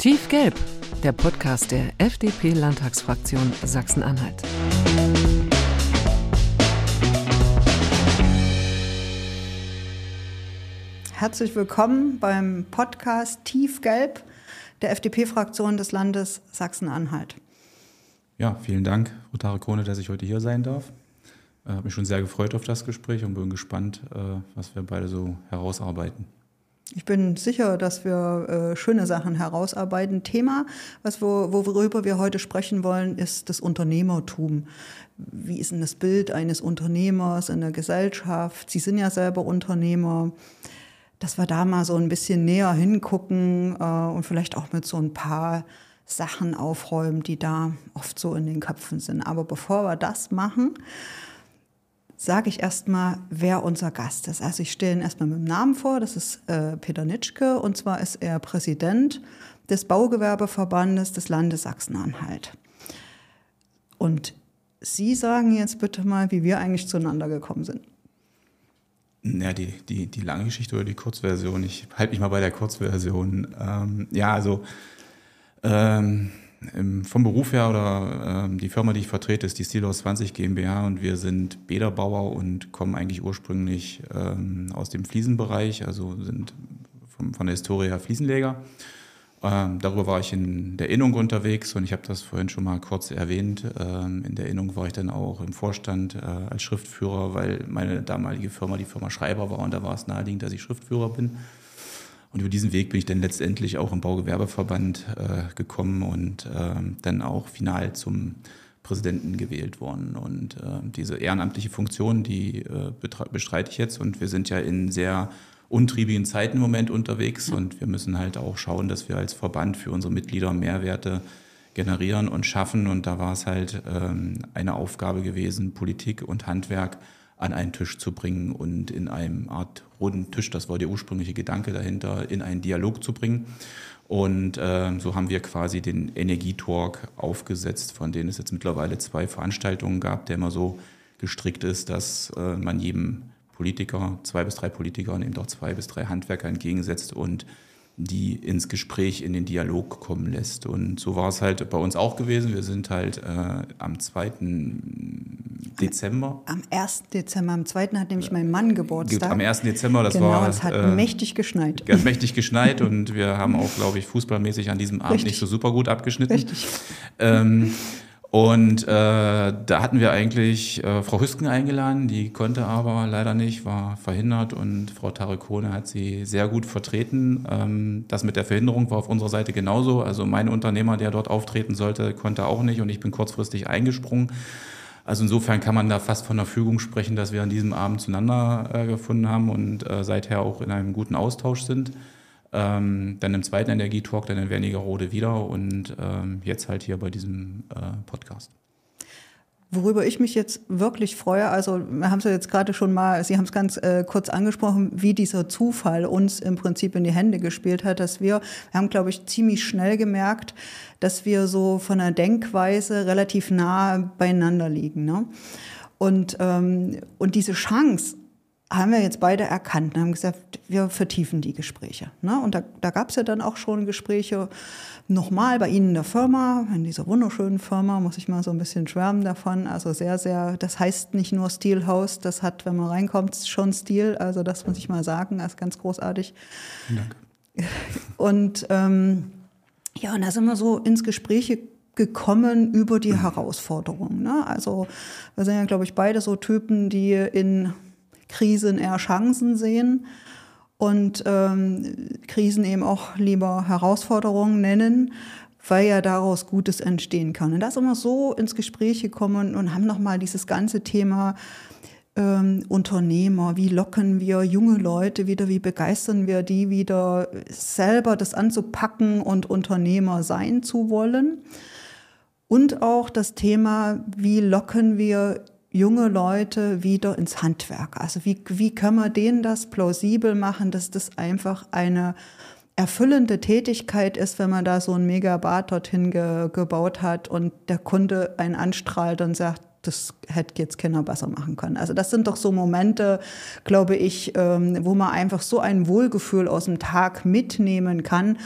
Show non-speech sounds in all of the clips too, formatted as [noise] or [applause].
Tiefgelb, der Podcast der FDP-Landtagsfraktion Sachsen-Anhalt. Herzlich willkommen beim Podcast Tiefgelb der FDP-Fraktion des Landes Sachsen-Anhalt. Ja, vielen Dank, Rotare Krone, dass ich heute hier sein darf. Ich äh, habe mich schon sehr gefreut auf das Gespräch und bin gespannt, äh, was wir beide so herausarbeiten. Ich bin sicher, dass wir äh, schöne Sachen herausarbeiten. Thema, was wir, worüber wir heute sprechen wollen, ist das Unternehmertum. Wie ist denn das Bild eines Unternehmers in der Gesellschaft? Sie sind ja selber Unternehmer. Dass wir da mal so ein bisschen näher hingucken äh, und vielleicht auch mit so ein paar Sachen aufräumen, die da oft so in den Köpfen sind. Aber bevor wir das machen, sage ich erstmal, wer unser Gast ist. Also ich stelle ihn erstmal mit dem Namen vor, das ist äh, Peter Nitschke und zwar ist er Präsident des Baugewerbeverbandes des Landes Sachsen-Anhalt. Und Sie sagen jetzt bitte mal, wie wir eigentlich zueinander gekommen sind. Ja, die, die, die lange Geschichte oder die Kurzversion. Ich halte mich mal bei der Kurzversion. Ähm, ja, also ähm, vom Beruf her oder ähm, die Firma, die ich vertrete, ist die Stilos 20 GmbH und wir sind Bäderbauer und kommen eigentlich ursprünglich ähm, aus dem Fliesenbereich, also sind vom, von der Historie her Fliesenleger. Ähm, darüber war ich in der Innung unterwegs und ich habe das vorhin schon mal kurz erwähnt. Ähm, in der Innung war ich dann auch im Vorstand äh, als Schriftführer, weil meine damalige Firma die Firma Schreiber war und da war es naheliegend, dass ich Schriftführer bin. Und über diesen Weg bin ich dann letztendlich auch im Baugewerbeverband äh, gekommen und äh, dann auch final zum Präsidenten gewählt worden. Und äh, diese ehrenamtliche Funktion, die äh, bestreite ich jetzt. Und wir sind ja in sehr untriebigen Zeiten im Moment unterwegs und wir müssen halt auch schauen, dass wir als Verband für unsere Mitglieder Mehrwerte generieren und schaffen. Und da war es halt ähm, eine Aufgabe gewesen, Politik und Handwerk an einen Tisch zu bringen und in einem Art runden Tisch, das war der ursprüngliche Gedanke dahinter, in einen Dialog zu bringen. Und äh, so haben wir quasi den Energietalk aufgesetzt, von denen es jetzt mittlerweile zwei Veranstaltungen gab, der immer so gestrickt ist, dass äh, man jedem Politiker, zwei bis drei Politiker und eben auch zwei bis drei Handwerker entgegensetzt und die ins Gespräch, in den Dialog kommen lässt. Und so war es halt bei uns auch gewesen. Wir sind halt äh, am 2. Dezember. Am 1. Dezember, am 2. hat nämlich mein Mann Geburtstag. Am 1. Dezember, das genau, war. es hat äh, mächtig geschneit. Mächtig geschneit und wir haben auch, glaube ich, fußballmäßig an diesem Abend Richtig. nicht so super gut abgeschnitten. Richtig. Ähm, und äh, da hatten wir eigentlich äh, Frau Hüsken eingeladen, die konnte aber leider nicht, war verhindert und Frau Tarekone hat sie sehr gut vertreten. Ähm, das mit der Verhinderung war auf unserer Seite genauso. Also mein Unternehmer, der dort auftreten sollte, konnte auch nicht und ich bin kurzfristig eingesprungen. Also insofern kann man da fast von der Fügung sprechen, dass wir an diesem Abend zueinander äh, gefunden haben und äh, seither auch in einem guten Austausch sind. Ähm, dann im zweiten Energietalk, dann in Wernigerode wieder und ähm, jetzt halt hier bei diesem äh, Podcast. Worüber ich mich jetzt wirklich freue, also wir haben es ja jetzt gerade schon mal, Sie haben es ganz äh, kurz angesprochen, wie dieser Zufall uns im Prinzip in die Hände gespielt hat, dass wir, wir haben, glaube ich, ziemlich schnell gemerkt, dass wir so von der Denkweise relativ nah beieinander liegen. Ne? Und, ähm, und diese Chance, haben wir jetzt beide erkannt und haben gesagt, wir vertiefen die Gespräche. Ne? Und da, da gab es ja dann auch schon Gespräche nochmal bei Ihnen in der Firma, in dieser wunderschönen Firma, muss ich mal so ein bisschen schwärmen davon. Also sehr, sehr, das heißt nicht nur Steelhouse, das hat, wenn man reinkommt, schon Stil. Also das muss ich mal sagen, das ist ganz großartig. Danke. [laughs] Und ähm, ja, und da sind wir so ins Gespräch gekommen über die Herausforderungen. Ne? Also wir sind ja, glaube ich, beide so Typen, die in Krisen eher Chancen sehen und ähm, Krisen eben auch lieber Herausforderungen nennen, weil ja daraus Gutes entstehen kann. Und da sind wir so ins Gespräch gekommen und haben nochmal dieses ganze Thema ähm, Unternehmer, wie locken wir junge Leute wieder, wie begeistern wir die wieder selber das anzupacken und Unternehmer sein zu wollen. Und auch das Thema, wie locken wir junge Leute wieder ins Handwerk? Also wie, wie können wir denen das plausibel machen, dass das einfach eine erfüllende Tätigkeit ist, wenn man da so ein Megabad dorthin ge, gebaut hat und der Kunde einen anstrahlt und sagt, das hätte jetzt keiner besser machen können. Also das sind doch so Momente, glaube ich, ähm, wo man einfach so ein Wohlgefühl aus dem Tag mitnehmen kann.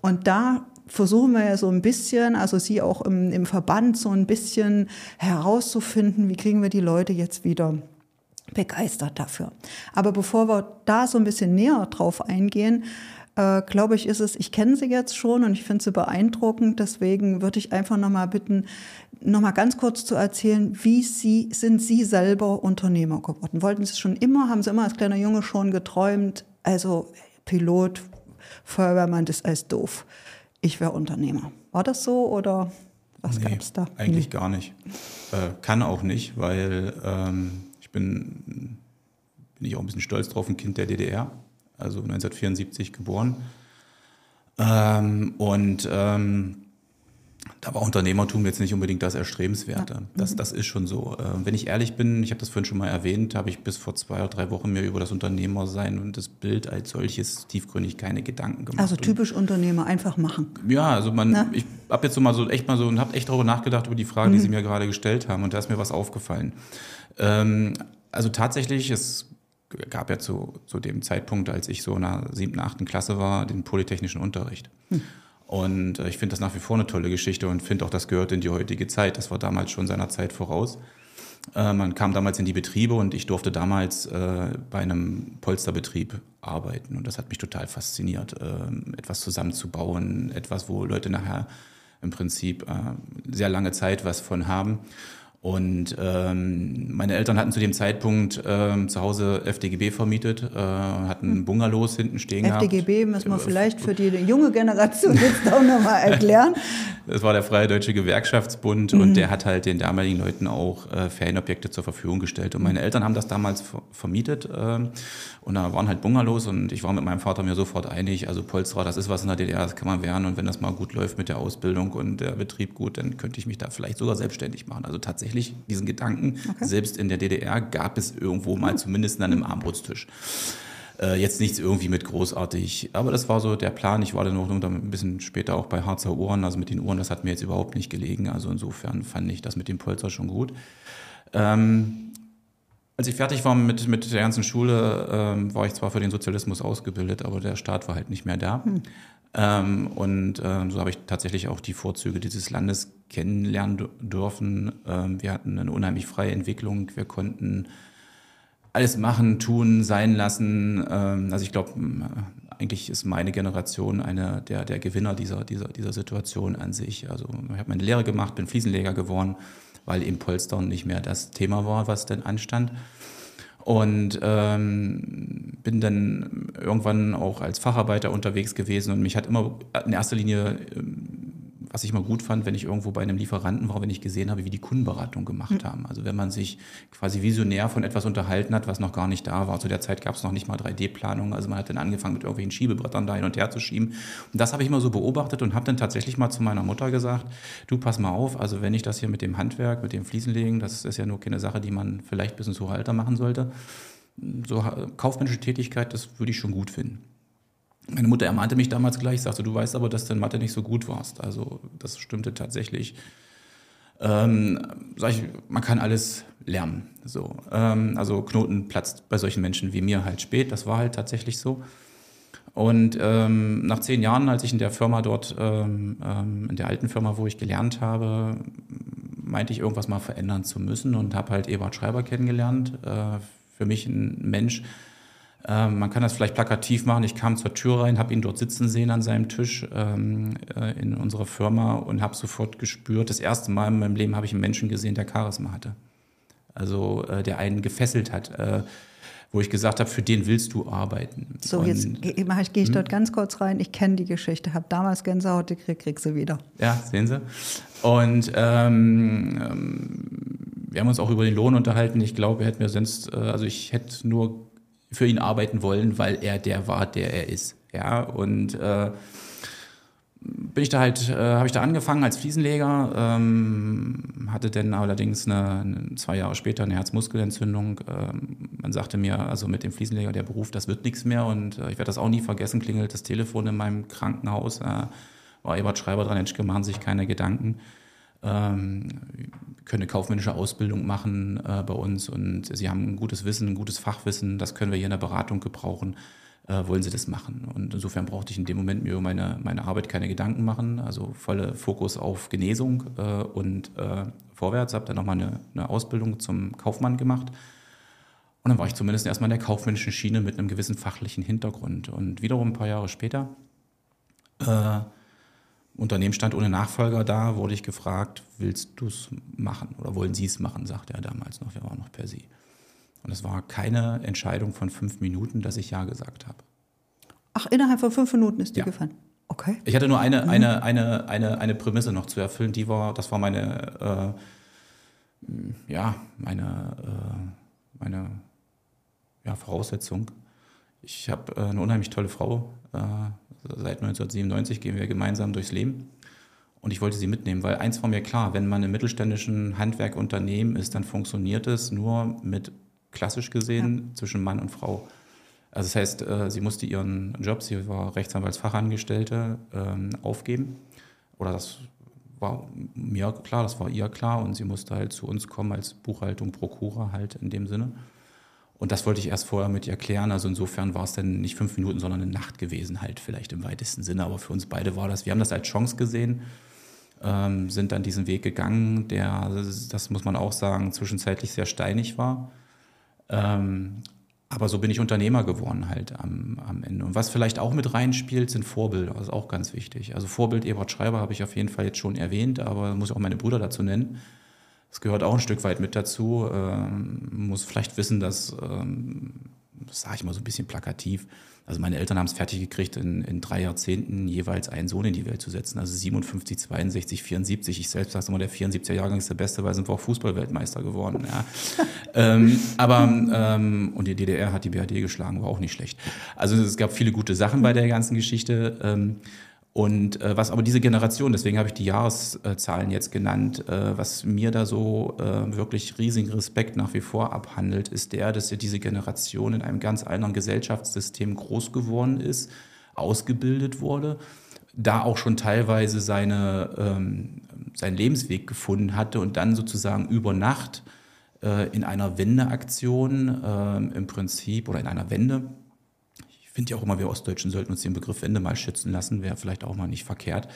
Und da versuchen wir ja so ein bisschen, also Sie auch im, im Verband so ein bisschen herauszufinden, wie kriegen wir die Leute jetzt wieder begeistert dafür. Aber bevor wir da so ein bisschen näher drauf eingehen, äh, glaube ich, ist es, ich kenne sie jetzt schon und ich finde sie beeindruckend. Deswegen würde ich einfach nochmal bitten, nochmal ganz kurz zu erzählen, wie sie, sind Sie selber Unternehmer geworden? Wollten Sie es schon immer? Haben Sie immer als kleiner Junge schon geträumt? Also Pilot, Feuerwehrmann, das ist alles doof. Ich wäre Unternehmer. War das so oder was nee, gab es da? Eigentlich nee. gar nicht. Äh, kann auch nicht, weil ähm, ich bin, bin ich auch ein bisschen stolz drauf, ein Kind der DDR also 1974 geboren. Ähm, und ähm, da war Unternehmertum jetzt nicht unbedingt das Erstrebenswerte. Ja. Das, mhm. das ist schon so. Äh, wenn ich ehrlich bin, ich habe das vorhin schon mal erwähnt, habe ich bis vor zwei oder drei Wochen mir über das Unternehmersein und das Bild als solches tiefgründig keine Gedanken gemacht. Also typisch Unternehmer, einfach machen. Ja, also man, Na? ich habe jetzt so mal so echt mal so und habe echt darüber nachgedacht über die Fragen, mhm. die Sie mir gerade gestellt haben und da ist mir was aufgefallen. Ähm, also tatsächlich, es gab ja zu, zu dem Zeitpunkt, als ich so in der siebten, achten Klasse war, den polytechnischen Unterricht. Hm. Und äh, ich finde das nach wie vor eine tolle Geschichte und finde auch, das gehört in die heutige Zeit. Das war damals schon seiner Zeit voraus. Äh, man kam damals in die Betriebe und ich durfte damals äh, bei einem Polsterbetrieb arbeiten. Und das hat mich total fasziniert, äh, etwas zusammenzubauen, etwas, wo Leute nachher im Prinzip sehr lange Zeit was von haben. Und ähm, meine Eltern hatten zu dem Zeitpunkt ähm, zu Hause FDGB vermietet, äh, hatten hm. Bungalows hinten stehen FDGB gehabt. müssen wir vielleicht für die junge Generation jetzt auch nochmal [laughs] erklären. Das war der Freie Deutsche Gewerkschaftsbund mhm. und der hat halt den damaligen Leuten auch äh, Ferienobjekte zur Verfügung gestellt. Und meine Eltern haben das damals vermietet äh, und da waren halt Bungalows und ich war mit meinem Vater mir sofort einig, also Polsterer, das ist was in der DDR, das kann man werden und wenn das mal gut läuft mit der Ausbildung und der Betrieb gut, dann könnte ich mich da vielleicht sogar selbstständig machen. Also tatsächlich tatsächlich diesen Gedanken. Okay. Selbst in der DDR gab es irgendwo mal zumindest an einem Armbrutstisch. Äh, jetzt nichts irgendwie mit großartig, aber das war so der Plan. Ich war dann noch ein bisschen später auch bei Harzer Uhren, also mit den Uhren, das hat mir jetzt überhaupt nicht gelegen. Also insofern fand ich das mit dem Polster schon gut. Ähm, als ich fertig war mit, mit der ganzen Schule, ähm, war ich zwar für den Sozialismus ausgebildet, aber der Staat war halt nicht mehr da. Hm. Ähm, und äh, so habe ich tatsächlich auch die Vorzüge dieses Landes kennenlernen dürfen. Ähm, wir hatten eine unheimlich freie Entwicklung. Wir konnten alles machen, tun, sein lassen. Ähm, also ich glaube, eigentlich ist meine Generation eine der, der Gewinner dieser, dieser, dieser Situation an sich. Also ich habe meine Lehre gemacht, bin Fliesenleger geworden, weil eben Polstern nicht mehr das Thema war, was denn anstand. Und ähm, bin dann irgendwann auch als Facharbeiter unterwegs gewesen und mich hat immer in erster Linie ähm, was ich immer gut fand, wenn ich irgendwo bei einem Lieferanten war, wenn ich gesehen habe, wie die Kundenberatung gemacht mhm. haben. Also wenn man sich quasi visionär von etwas unterhalten hat, was noch gar nicht da war. Zu der Zeit gab es noch nicht mal 3D-Planung. Also man hat dann angefangen, mit irgendwelchen Schiebebrettern da hin und her zu schieben. Und das habe ich immer so beobachtet und habe dann tatsächlich mal zu meiner Mutter gesagt, du pass mal auf, also wenn ich das hier mit dem Handwerk, mit dem Fliesenlegen, das ist ja nur keine Sache, die man vielleicht bis ins hohe Alter machen sollte. So kaufmännische Tätigkeit, das würde ich schon gut finden. Meine Mutter ermahnte mich damals gleich, sagte, du weißt aber, dass du in Mathe nicht so gut warst. Also das stimmte tatsächlich. Ähm, ich, man kann alles lernen. So, ähm, also Knoten platzt bei solchen Menschen wie mir halt spät. Das war halt tatsächlich so. Und ähm, nach zehn Jahren, als ich in der Firma dort, ähm, ähm, in der alten Firma, wo ich gelernt habe, meinte ich irgendwas mal verändern zu müssen und habe halt Ebert Schreiber kennengelernt. Äh, für mich ein Mensch, ähm, man kann das vielleicht plakativ machen. Ich kam zur Tür rein, habe ihn dort sitzen sehen an seinem Tisch ähm, äh, in unserer Firma und habe sofort gespürt, das erste Mal in meinem Leben habe ich einen Menschen gesehen, der Charisma hatte. Also äh, der einen gefesselt hat. Äh, wo ich gesagt habe, für den willst du arbeiten. So, und, jetzt gehe ich dort hm? ganz kurz rein. Ich kenne die Geschichte, habe damals Gänsehaut gekriegt, krieg sie wieder. Ja, sehen Sie. Und ähm, ähm, wir haben uns auch über den Lohn unterhalten. Ich glaube, er hätte mir sonst, äh, also ich hätte nur für ihn arbeiten wollen, weil er der war, der er ist. Ja, und äh, bin ich da halt, äh, habe ich da angefangen als Fliesenleger, ähm, hatte dann allerdings eine, eine, zwei Jahre später eine Herzmuskelentzündung. Ähm, man sagte mir, also mit dem Fliesenleger, der Beruf, das wird nichts mehr und äh, ich werde das auch nie vergessen, klingelt das Telefon in meinem Krankenhaus, äh, war Ebert Schreiber dran, Mensch, machen sich keine Gedanken können eine kaufmännische Ausbildung machen äh, bei uns und sie haben ein gutes Wissen, ein gutes Fachwissen, das können wir hier in der Beratung gebrauchen. äh, wollen sie das machen. Und insofern brauchte ich in dem Moment mir über meine, meine Arbeit keine Gedanken machen. Also volle Fokus auf Genesung äh, und äh, vorwärts. Habe dann nochmal eine, eine Ausbildung zum Kaufmann gemacht. Und dann war ich zumindest erstmal in der kaufmännischen Schiene mit einem gewissen fachlichen Hintergrund. Und wiederum ein paar Jahre später, äh, Unternehmen stand ohne Nachfolger da, wurde ich gefragt, willst du es machen oder wollen Sie es machen, sagte er damals noch, wir waren noch per Sie. Und es war keine Entscheidung von fünf Minuten, dass ich Ja gesagt habe. Ach, innerhalb von fünf Minuten ist dir Ja. gefallen. Okay. Ich hatte nur eine, eine, eine, eine, eine Prämisse noch zu erfüllen, die war, das war meine, äh, ja, meine, äh, meine ja, Voraussetzung. Ich habe äh, eine unheimlich tolle Frau. Seit 1997 gehen wir gemeinsam durchs Leben. Und ich wollte sie mitnehmen, weil eins war mir klar, wenn man im mittelständischen Handwerkunternehmen ist, dann funktioniert es nur mit klassisch gesehen zwischen Mann und Frau. Also das heißt, äh, sie musste ihren Job, sie war Rechtsanwaltsfachangestellte, ähm, aufgeben. Oder das war mir klar, das war ihr klar und sie musste halt zu uns kommen als Buchhaltung, Prokura halt in dem Sinne. Und das wollte ich erst vorher mit ihr klären. Also insofern war es dann nicht fünf Minuten, sondern eine Nacht gewesen, halt vielleicht im weitesten Sinne. Aber für uns beide war das, wir haben das als Chance gesehen, ähm, sind dann diesen Weg gegangen, der, das muss man auch sagen, zwischenzeitlich sehr steinig war. Ähm, aber so bin ich Unternehmer geworden halt am, am Ende. Und was vielleicht auch mit reinspielt, sind Vorbilder. Das ist auch ganz wichtig. Also Vorbild Ebert Schreiber habe ich auf jeden Fall jetzt schon erwähnt, aber muss auch meine Brüder dazu nennen. Das gehört auch ein Stück weit mit dazu. Ähm, muss vielleicht wissen, dass, ähm, das sage ich mal so ein bisschen plakativ, also meine Eltern haben es fertig gekriegt, in, in drei Jahrzehnten jeweils einen Sohn in die Welt zu setzen. Also 57, 62, 74. Ich selbst sage immer, der 74er Jahrgang ist der beste, weil sind wir auch Fußballweltmeister geworden. Ja. [laughs] ähm, aber, ähm, und die DDR hat die BRD geschlagen, war auch nicht schlecht. Also es gab viele gute Sachen bei der ganzen Geschichte. Ähm, und äh, was aber diese Generation, deswegen habe ich die Jahreszahlen jetzt genannt, äh, was mir da so äh, wirklich riesigen Respekt nach wie vor abhandelt, ist der, dass ja diese Generation in einem ganz anderen Gesellschaftssystem groß geworden ist, ausgebildet wurde, da auch schon teilweise seine, ähm, seinen Lebensweg gefunden hatte und dann sozusagen über Nacht äh, in einer Wendeaktion äh, im Prinzip oder in einer Wende finde ja auch immer, wir Ostdeutschen sollten uns den Begriff Wende mal schützen lassen, wäre vielleicht auch mal nicht verkehrt,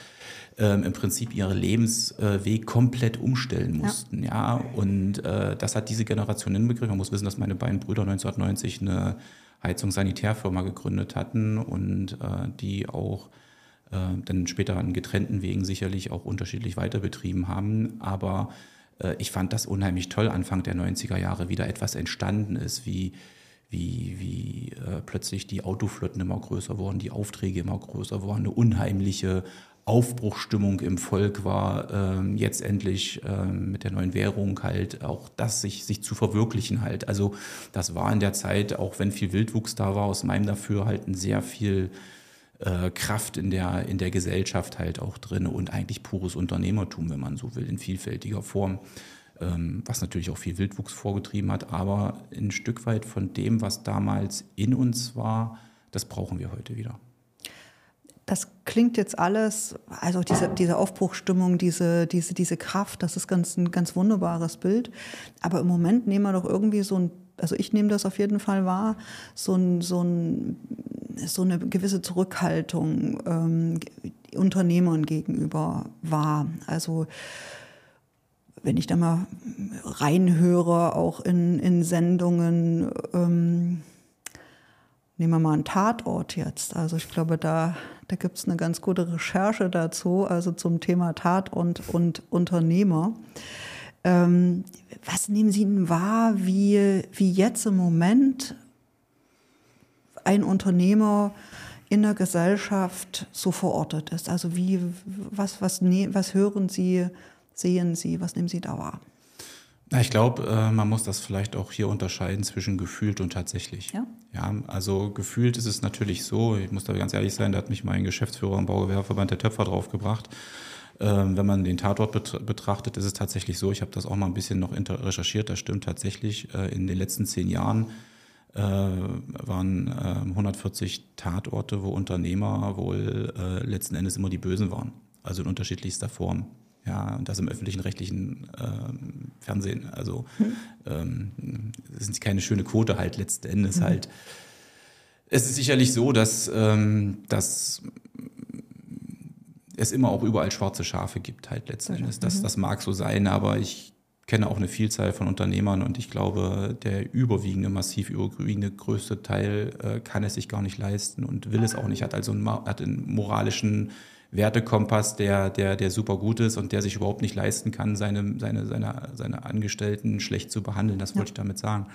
ähm, im Prinzip ihren Lebensweg komplett umstellen mussten. Ja, ja? und äh, das hat diese Generation hinbegriffen. Man muss wissen, dass meine beiden Brüder 1990 eine Heizungssanitärfirma gegründet hatten und äh, die auch äh, dann später an getrennten Wegen sicherlich auch unterschiedlich weiter betrieben haben. Aber äh, ich fand das unheimlich toll, Anfang der 90er Jahre wieder etwas entstanden ist, wie wie, wie äh, plötzlich die Autoflotten immer größer wurden, die Aufträge immer größer wurden, eine unheimliche Aufbruchstimmung im Volk war, ähm, jetzt endlich ähm, mit der neuen Währung halt auch das sich, sich zu verwirklichen halt. Also das war in der Zeit, auch wenn viel Wildwuchs da war, aus meinem Dafürhalten sehr viel äh, Kraft in der, in der Gesellschaft halt auch drin und eigentlich pures Unternehmertum, wenn man so will, in vielfältiger Form was natürlich auch viel Wildwuchs vorgetrieben hat, aber ein Stück weit von dem, was damals in uns war, das brauchen wir heute wieder. Das klingt jetzt alles, also diese, diese Aufbruchstimmung, diese, diese, diese Kraft, das ist ganz, ein ganz wunderbares Bild. Aber im Moment nehmen wir doch irgendwie so ein, also ich nehme das auf jeden Fall wahr, so, ein, so, ein, so eine gewisse Zurückhaltung ähm, Unternehmern gegenüber wahr. Also wenn ich da mal reinhöre, auch in, in Sendungen, ähm, nehmen wir mal einen Tatort jetzt. Also ich glaube, da, da gibt es eine ganz gute Recherche dazu, also zum Thema Tat und, und Unternehmer. Ähm, was nehmen Sie denn wahr, wie, wie jetzt im Moment ein Unternehmer in der Gesellschaft so verortet ist? Also wie, was, was, ne, was hören Sie, sehen Sie, was nehmen Sie da wahr? Ich glaube, äh, man muss das vielleicht auch hier unterscheiden zwischen gefühlt und tatsächlich. Ja. Ja, also gefühlt ist es natürlich so, ich muss da ganz ehrlich sein, da hat mich mein Geschäftsführer im Baugewerbeverband der Töpfer draufgebracht. Ähm, wenn man den Tatort betrachtet, ist es tatsächlich so, ich habe das auch mal ein bisschen noch recherchiert, das stimmt tatsächlich, äh, in den letzten zehn Jahren äh, waren 140 Tatorte, wo Unternehmer wohl letzten Endes immer die Bösen waren, also in unterschiedlichster Form. Ja, und das im öffentlichen rechtlichen ähm, Fernsehen. Also hm. ähm, das ist keine schöne Quote halt letzten Endes mhm. halt. Es ist sicherlich so, dass, ähm, dass es immer auch überall schwarze Schafe gibt, halt letzten Endes. Das, mhm. das mag so sein, aber ich kenne auch eine Vielzahl von Unternehmern und ich glaube, der überwiegende, massiv überwiegende größte Teil äh, kann es sich gar nicht leisten und will es auch nicht, hat also einen, hat einen moralischen Wertekompass, der, der, der super gut ist und der sich überhaupt nicht leisten kann, seine, seine, seine, seine Angestellten schlecht zu behandeln. Das wollte ja. ich damit sagen.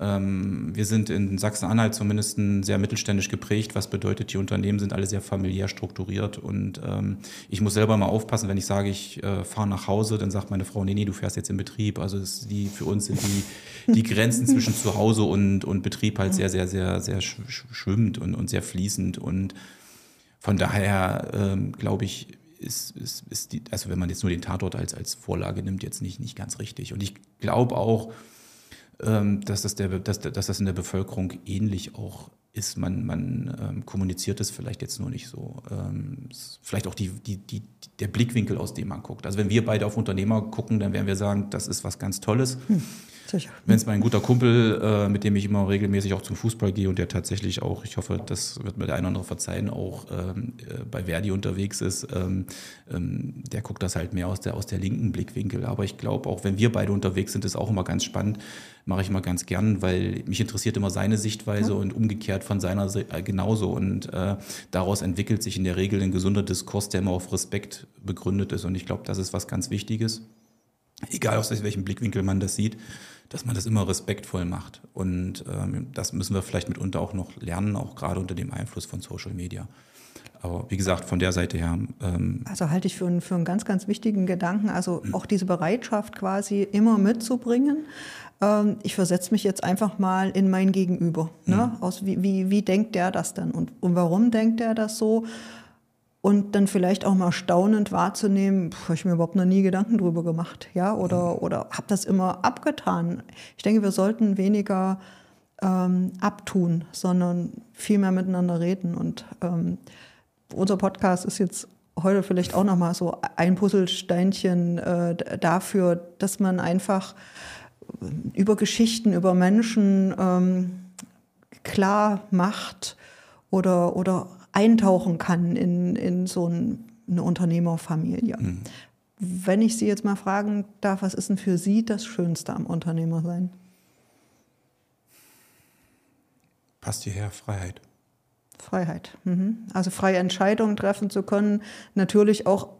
Ähm, wir sind in Sachsen-Anhalt zumindest sehr mittelständisch geprägt, was bedeutet, die Unternehmen sind alle sehr familiär strukturiert und ähm, ich muss selber mal aufpassen, wenn ich sage, ich äh, fahre nach Hause, dann sagt meine Frau, nee, nee, du fährst jetzt in Betrieb. Also die, für uns sind die, die Grenzen [laughs] zwischen Zuhause und, und Betrieb halt sehr, sehr, sehr, sehr schwimmend und, und sehr fließend und von daher ähm, glaube ich, ist, ist, ist die, also wenn man jetzt nur den Tatort als, als Vorlage nimmt, jetzt nicht, nicht ganz richtig. Und ich glaube auch, ähm, dass, das der, dass, dass das in der Bevölkerung ähnlich auch ist. Man, man ähm, kommuniziert es vielleicht jetzt nur nicht so. Ähm, vielleicht auch die, die, die, der Blickwinkel, aus dem man guckt. Also wenn wir beide auf Unternehmer gucken, dann werden wir sagen, das ist was ganz Tolles. Hm. Wenn es mein guter Kumpel, äh, mit dem ich immer regelmäßig auch zum Fußball gehe und der tatsächlich auch, ich hoffe, das wird mir der eine oder andere verzeihen, auch ähm, äh, bei Verdi unterwegs ist, ähm, ähm, der guckt das halt mehr aus der, aus der linken Blickwinkel. Aber ich glaube, auch wenn wir beide unterwegs sind, ist auch immer ganz spannend, mache ich immer ganz gern, weil mich interessiert immer seine Sichtweise ja. und umgekehrt von seiner äh, genauso. Und äh, daraus entwickelt sich in der Regel ein gesunder Diskurs, der immer auf Respekt begründet ist. Und ich glaube, das ist was ganz Wichtiges. Egal aus welchem Blickwinkel man das sieht dass man das immer respektvoll macht. Und ähm, das müssen wir vielleicht mitunter auch noch lernen, auch gerade unter dem Einfluss von Social Media. Aber wie gesagt, von der Seite her. Ähm also halte ich für einen, für einen ganz, ganz wichtigen Gedanken. Also auch diese Bereitschaft quasi immer mitzubringen. Ähm, ich versetze mich jetzt einfach mal in mein Gegenüber. Ne? Mhm. Aus, wie, wie, wie denkt der das denn? Und, und warum denkt der das so? Und dann vielleicht auch mal staunend wahrzunehmen, habe ich mir überhaupt noch nie Gedanken drüber gemacht, ja, oder, mhm. oder habe das immer abgetan. Ich denke, wir sollten weniger ähm, abtun, sondern viel mehr miteinander reden. Und ähm, unser Podcast ist jetzt heute vielleicht auch noch mal so ein Puzzlesteinchen äh, dafür, dass man einfach über Geschichten, über Menschen ähm, klar macht oder, oder eintauchen kann in, in so ein, eine Unternehmerfamilie. Mhm. Wenn ich Sie jetzt mal fragen darf, was ist denn für Sie das Schönste am Unternehmersein? Passt hierher, Freiheit. Freiheit. Mhm. Also freie Entscheidungen treffen zu können. Natürlich auch,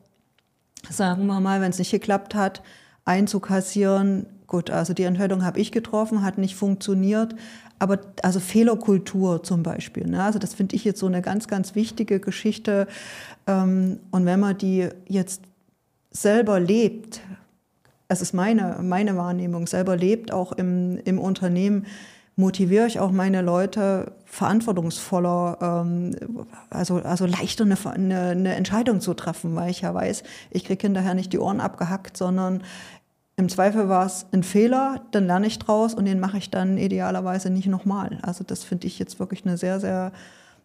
sagen wir mal, wenn es nicht geklappt hat, einzukassieren. Gut, also die Entscheidung habe ich getroffen, hat nicht funktioniert, aber also Fehlerkultur zum Beispiel, ne? also das finde ich jetzt so eine ganz, ganz wichtige Geschichte. Ähm, und wenn man die jetzt selber lebt, es ist meine, meine Wahrnehmung, selber lebt auch im, im Unternehmen, motiviere ich auch meine Leute verantwortungsvoller, ähm, also, also leichter eine, eine, eine Entscheidung zu treffen, weil ich ja weiß, ich kriege hinterher nicht die Ohren abgehackt, sondern im Zweifel war es ein Fehler, dann lerne ich draus und den mache ich dann idealerweise nicht nochmal. Also das finde ich jetzt wirklich eine sehr, sehr,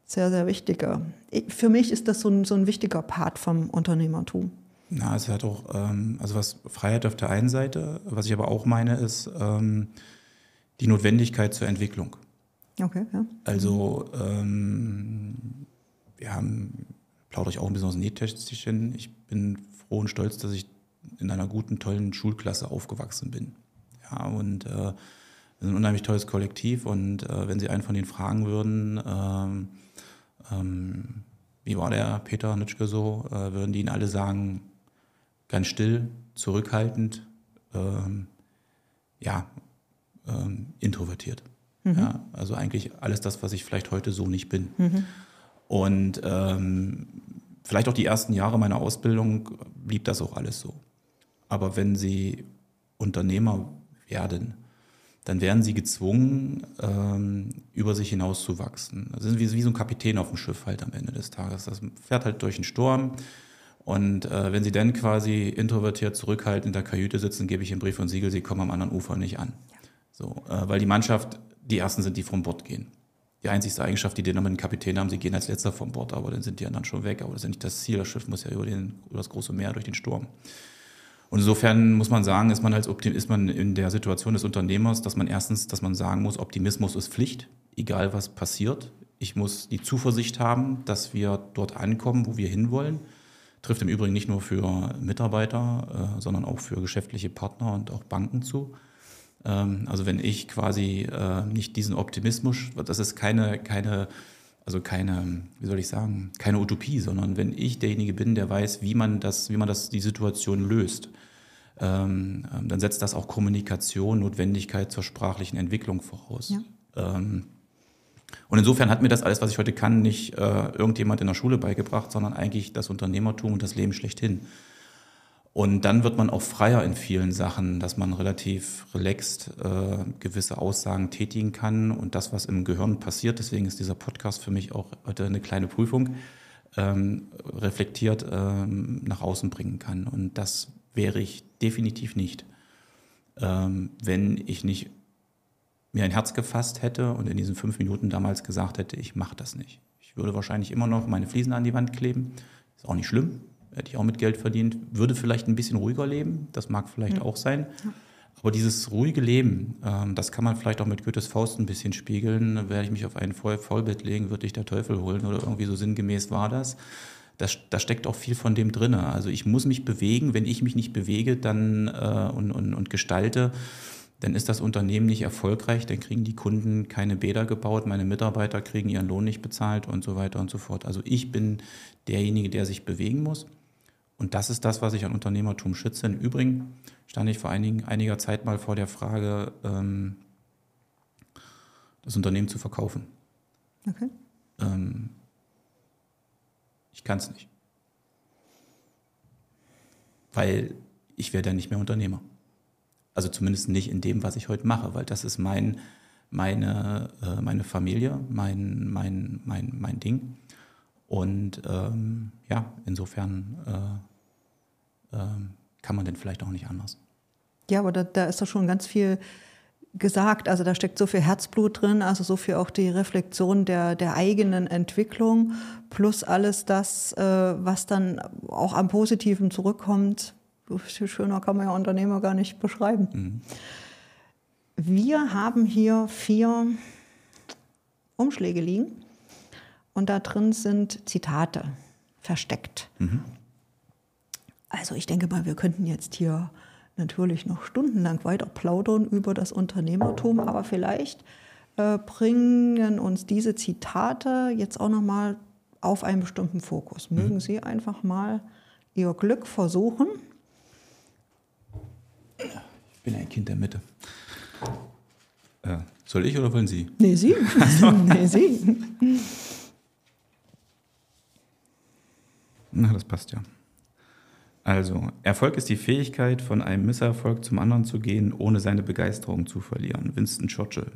sehr, sehr wichtige. Für mich ist das so ein, so ein wichtiger Part vom Unternehmertum. Na, es hat auch, ähm, also was Freiheit auf der einen Seite, was ich aber auch meine, ist ähm, die Notwendigkeit zur Entwicklung. Okay, ja. Also ähm, wir haben, plaudere ich auch ein bisschen aus dem Nähtäschchen, ich bin froh und stolz, dass ich in einer guten, tollen Schulklasse aufgewachsen bin. Ja, und äh, wir sind ein unheimlich tolles Kollektiv und äh, wenn Sie einen von denen fragen würden, ähm, ähm, wie war der Peter Nitschke so, äh, würden die Ihnen alle sagen, ganz still, zurückhaltend, ähm, ja, ähm, introvertiert. Mhm. Ja, also eigentlich alles das, was ich vielleicht heute so nicht bin. Mhm. Und ähm, vielleicht auch die ersten Jahre meiner Ausbildung blieb das auch alles so. Aber wenn sie Unternehmer werden, dann werden sie gezwungen, ähm, über sich hinaus zu wachsen. Das ist wie, wie, so ein Kapitän auf dem Schiff halt am Ende des Tages. Das fährt halt durch den Sturm. Und äh, wenn sie dann quasi introvertiert zurückhaltend in der Kajüte sitzen, gebe ich ihnen Brief und Siegel, sie kommen am anderen Ufer nicht an. Ja. So, äh, weil die Mannschaft die Ersten sind, die vom Bord gehen. Die einzigste Eigenschaft, die die dann mit dem Kapitän haben, sie gehen als Letzter vom Bord, aber dann sind die anderen schon weg. Aber das ist ja nicht das Ziel. Das Schiff muss ja über, den, über das große Meer durch den Sturm. Und insofern muss man sagen, ist man als ist man in der Situation des Unternehmers, dass man erstens, dass man sagen muss, Optimismus ist Pflicht. egal was passiert. Ich muss die Zuversicht haben, dass wir dort ankommen, wo wir hinwollen. Trifft im Übrigen nicht nur für Mitarbeiter, äh, sondern auch für geschäftliche Partner und auch Banken zu. Ähm, also wenn ich quasi äh, nicht diesen Optimismus, das ist keine, keine, also keine, wie soll ich sagen, keine Utopie, sondern wenn ich derjenige bin, der weiß, wie man das, wie man das, die Situation löst, ähm, ähm, dann setzt das auch Kommunikation, Notwendigkeit zur sprachlichen Entwicklung voraus. Ja. Ähm, und insofern hat mir das alles, was ich heute kann, nicht äh, irgendjemand in der Schule beigebracht, sondern eigentlich das Unternehmertum und das Leben schlechthin. Und dann wird man auch freier in vielen Sachen, dass man relativ relaxed äh, gewisse Aussagen tätigen kann und das, was im Gehirn passiert, deswegen ist dieser Podcast für mich auch heute eine kleine Prüfung, ähm, reflektiert ähm, nach außen bringen kann. Und das wäre ich definitiv nicht, ähm, wenn ich nicht mir ein Herz gefasst hätte und in diesen fünf Minuten damals gesagt hätte, ich mache das nicht. Ich würde wahrscheinlich immer noch meine Fliesen an die Wand kleben. Ist auch nicht schlimm. Hätte ich auch mit Geld verdient. Würde vielleicht ein bisschen ruhiger leben. Das mag vielleicht ja. auch sein. Aber dieses ruhige Leben, ähm, das kann man vielleicht auch mit Goethes Faust ein bisschen spiegeln. Werde ich mich auf ein Vollbett legen, würde ich der Teufel holen oder irgendwie so sinngemäß war das. Da, da steckt auch viel von dem drin. Also ich muss mich bewegen. Wenn ich mich nicht bewege dann, äh, und, und, und gestalte, dann ist das Unternehmen nicht erfolgreich, dann kriegen die Kunden keine Bäder gebaut, meine Mitarbeiter kriegen ihren Lohn nicht bezahlt und so weiter und so fort. Also ich bin derjenige, der sich bewegen muss. Und das ist das, was ich an Unternehmertum schütze. Im Übrigen stand ich vor einigen, einiger Zeit mal vor der Frage, ähm, das Unternehmen zu verkaufen. Okay. Ähm, ich kann es nicht. Weil ich werde dann nicht mehr Unternehmer. Also zumindest nicht in dem, was ich heute mache, weil das ist mein, meine, äh, meine Familie, mein, mein, mein, mein Ding. Und ähm, ja, insofern äh, äh, kann man denn vielleicht auch nicht anders. Ja, aber da, da ist doch schon ganz viel gesagt. Also da steckt so viel Herzblut drin, also so viel auch die Reflexion der, der eigenen Entwicklung, plus alles das, äh, was dann auch am Positiven zurückkommt, schöner kann man ja Unternehmer gar nicht beschreiben. Mhm. Wir haben hier vier Umschläge liegen und da drin sind Zitate versteckt. Mhm. Also ich denke mal, wir könnten jetzt hier natürlich noch stundenlang weiter plaudern über das Unternehmertum, aber vielleicht äh, bringen uns diese Zitate jetzt auch noch mal auf einen bestimmten Fokus. Mögen mhm. Sie einfach mal Ihr Glück versuchen ich bin ein Kind der Mitte. Äh, soll ich oder wollen Sie? Nee, Sie. [laughs] nee, Sie. Na, das passt ja. Also, Erfolg ist die Fähigkeit, von einem Misserfolg zum anderen zu gehen, ohne seine Begeisterung zu verlieren. Winston Churchill.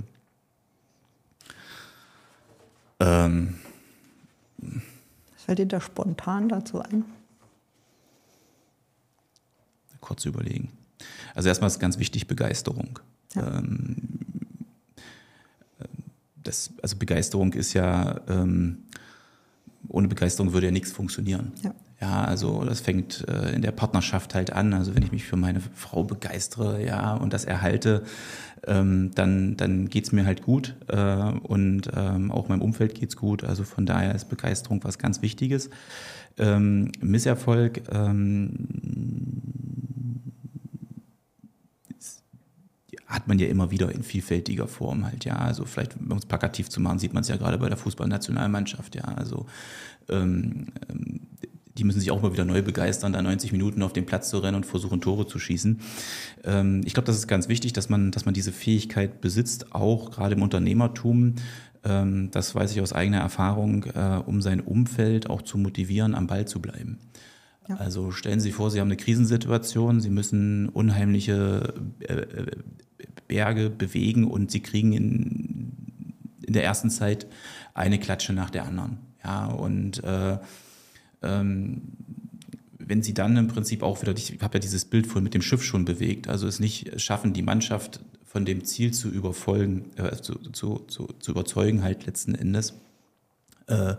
Ähm, Was fällt Ihnen da spontan dazu ein? Kurz überlegen. Also erstmal ist ganz wichtig Begeisterung. Ja. Ähm, das, also Begeisterung ist ja, ähm, ohne Begeisterung würde ja nichts funktionieren. Ja. Ja also das fängt äh, in der Partnerschaft halt an. Also wenn ich mich für meine Frau begeistere, ja, und das erhalte, ähm, dann, dann geht's mir halt gut äh, und ähm, auch meinem Umfeld geht's gut. Also von daher ist Begeisterung was ganz Wichtiges. Ähm, Misserfolg, ähm, hat man ja immer wieder in vielfältiger Form halt, ja. Also vielleicht, um es plakativ zu machen, sieht man es ja gerade bei der Fußballnationalmannschaft, ja. Also ähm, ähm die müssen sich auch mal wieder neu begeistern, da 90 Minuten auf den Platz zu rennen und versuchen, Tore zu schießen. Ähm, ich glaube, das ist ganz wichtig, dass man, dass man diese Fähigkeit besitzt, auch gerade im Unternehmertum. Ähm, das weiß ich aus eigener Erfahrung, äh, um sein Umfeld auch zu motivieren, am Ball zu bleiben. Ja. Also stellen Sie sich vor, Sie haben eine Krisensituation, Sie müssen unheimliche äh, äh Berge bewegen und sie kriegen in, in der ersten Zeit eine Klatsche nach der anderen. Ja, und äh, ähm, wenn sie dann im Prinzip auch wieder, ich habe ja dieses Bild vorhin mit dem Schiff schon bewegt, also es nicht schaffen, die Mannschaft von dem Ziel zu überfolgen, äh, zu, zu, zu, zu, überzeugen halt letzten Endes, äh,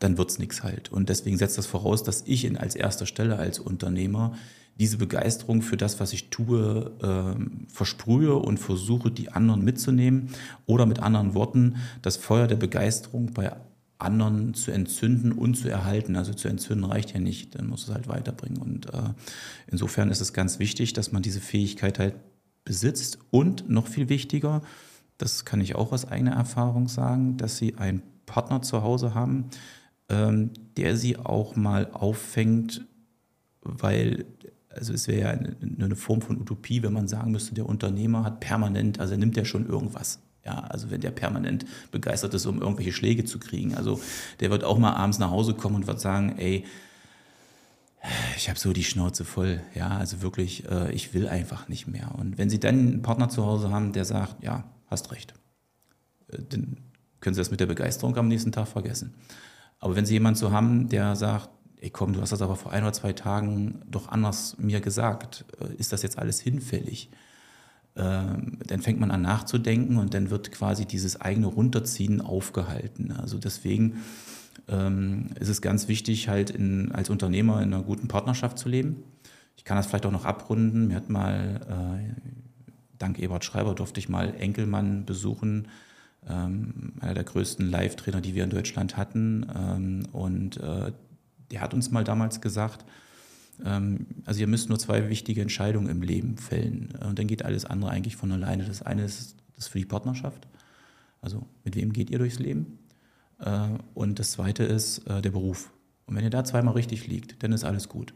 dann es nichts halt. Und deswegen setzt das voraus, dass ich in, als erster Stelle als Unternehmer diese Begeisterung für das, was ich tue, äh, versprühe und versuche, die anderen mitzunehmen oder mit anderen Worten das Feuer der Begeisterung bei anderen zu entzünden und zu erhalten. Also zu entzünden reicht ja nicht, dann muss es halt weiterbringen. Und äh, insofern ist es ganz wichtig, dass man diese Fähigkeit halt besitzt und noch viel wichtiger, das kann ich auch aus eigener Erfahrung sagen, dass sie einen Partner zu Hause haben, ähm, der sie auch mal auffängt, weil also es wäre ja eine, eine, Form von Utopie, wenn man sagen müsste, der Unternehmer hat permanent, also er nimmt ja schon irgendwas. Ja, also wenn der permanent begeistert ist, um irgendwelche Schläge zu kriegen. Also der wird auch mal abends nach Hause kommen und wird sagen, ey, ich habe so die Schnauze voll. Ja, also wirklich, äh, ich will einfach nicht mehr. Und wenn Sie dann einen Partner zu Hause haben, der sagt, ja, hast recht, äh, dann können Sie das mit der Begeisterung am nächsten Tag vergessen. Aber wenn Sie jemanden so haben, der sagt, ey komm, du hast das aber vor ein oder zwei Tagen doch anders mir gesagt, äh, ist das jetzt alles hinfällig? Ähm, dann fängt man an nachzudenken und dann wird quasi dieses eigene Runterziehen aufgehalten. Also deswegen ähm, ist es ganz wichtig, halt in, als Unternehmer in einer guten Partnerschaft zu leben. Ich kann das vielleicht auch noch abrunden. Mir hat mal, äh, dank Ebert Schreiber, durfte ich mal Enkelmann besuchen, ähm, einer der größten Live-Trainer, die wir in Deutschland hatten. Ähm, und äh, der hat uns mal damals gesagt, also ihr müsst nur zwei wichtige Entscheidungen im Leben fällen und dann geht alles andere eigentlich von alleine. Das eine ist das für die Partnerschaft, also mit wem geht ihr durchs Leben äh, und das zweite ist äh, der Beruf. Und wenn ihr da zweimal richtig liegt, dann ist alles gut.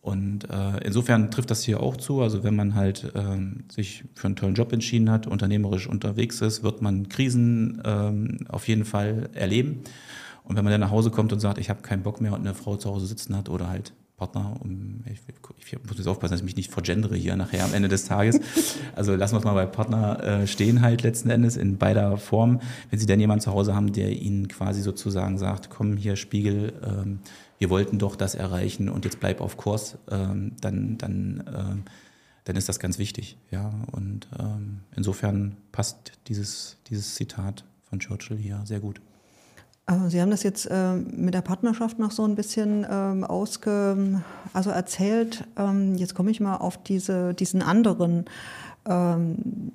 Und äh, insofern trifft das hier auch zu. Also wenn man halt ähm, sich für einen tollen Job entschieden hat, unternehmerisch unterwegs ist, wird man Krisen ähm, auf jeden Fall erleben. Und wenn man dann nach Hause kommt und sagt, ich habe keinen Bock mehr und eine Frau zu Hause sitzen hat oder halt Partner, um, ich, ich, muss jetzt aufpassen, dass ich mich nicht vergendere hier nachher am Ende des Tages. [laughs] Also lassen wir es mal bei Partner äh, stehen halt letzten Endes in beider Form. Wenn Sie dann jemanden zu Hause haben, der Ihnen quasi sozusagen sagt, komm hier Spiegel, ähm, wir wollten doch das erreichen und jetzt bleib auf Kurs, ähm, dann, dann, ähm, dann ist das ganz wichtig. Ja? Und insofern passt dieses, dieses Zitat von Churchill hier sehr gut. Äh, Sie haben das jetzt äh, mit der Partnerschaft noch so ein bisschen ähm, ausge, also erzählt. Ähm, jetzt komme ich mal auf diese, diesen anderen ähm,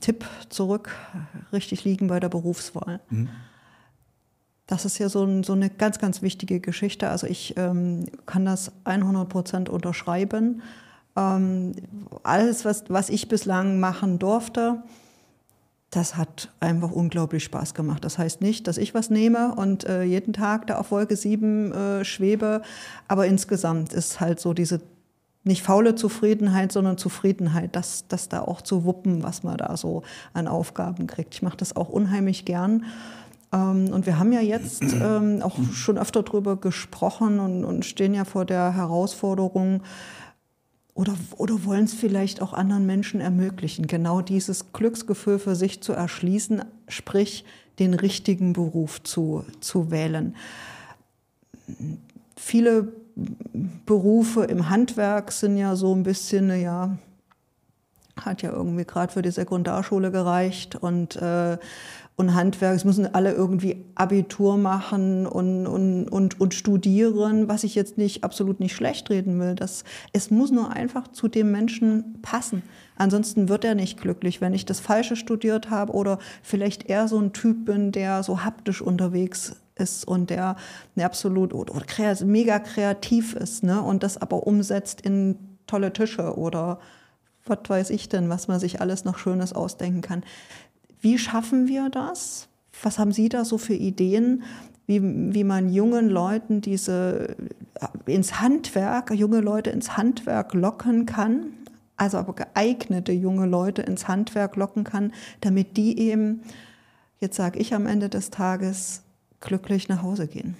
Tipp zurück, richtig liegen bei der Berufswahl. Mhm. Das ist ja so, ein, so, eine ganz, ganz wichtige Geschichte. Also ich kann das 100 Prozent unterschreiben. Alles, was, was ich bislang machen durfte, das hat einfach unglaublich Spaß gemacht. Das heißt nicht, dass ich was nehme und äh, jeden Tag da auf Wolke 7 äh, schwebe, aber insgesamt ist halt so diese nicht faule Zufriedenheit, sondern Zufriedenheit, das, das da auch zu wuppen, was man da so an Aufgaben kriegt. Ich mache das auch unheimlich gern. Ähm, und wir haben ja jetzt [clears throat] ähm, auch schon öfter darüber gesprochen und, und stehen ja vor der Herausforderung, oder, oder wollen es vielleicht auch anderen Menschen ermöglichen, genau dieses Glücksgefühl für sich zu erschließen, sprich den richtigen Beruf zu, zu wählen. Viele Berufe im Handwerk sind ja so ein bisschen, ja, hat ja irgendwie gerade für die Sekundarschule gereicht und äh, und Handwerk, es müssen alle irgendwie Abitur machen und, und, und, und studieren, was ich jetzt nicht absolut nicht schlecht reden will. Das, es muss nur einfach zu dem Menschen passen. Ansonsten wird er nicht glücklich, wenn ich das Falsche studiert habe oder vielleicht eher so ein Typ bin, der so haptisch unterwegs ist und der absolut oder, oder kreativ, mega kreativ ist ne, und das aber umsetzt in tolle Tische oder was weiß ich denn, was man sich alles noch Schönes ausdenken kann. Wie schaffen wir das? Was haben Sie da so für Ideen, wie, wie man jungen Leuten diese äh, ins Handwerk, junge Leute ins Handwerk locken kann, also aber geeignete junge Leute ins Handwerk locken kann, damit die eben, jetzt sage ich am Ende des Tages, glücklich nach Hause gehen?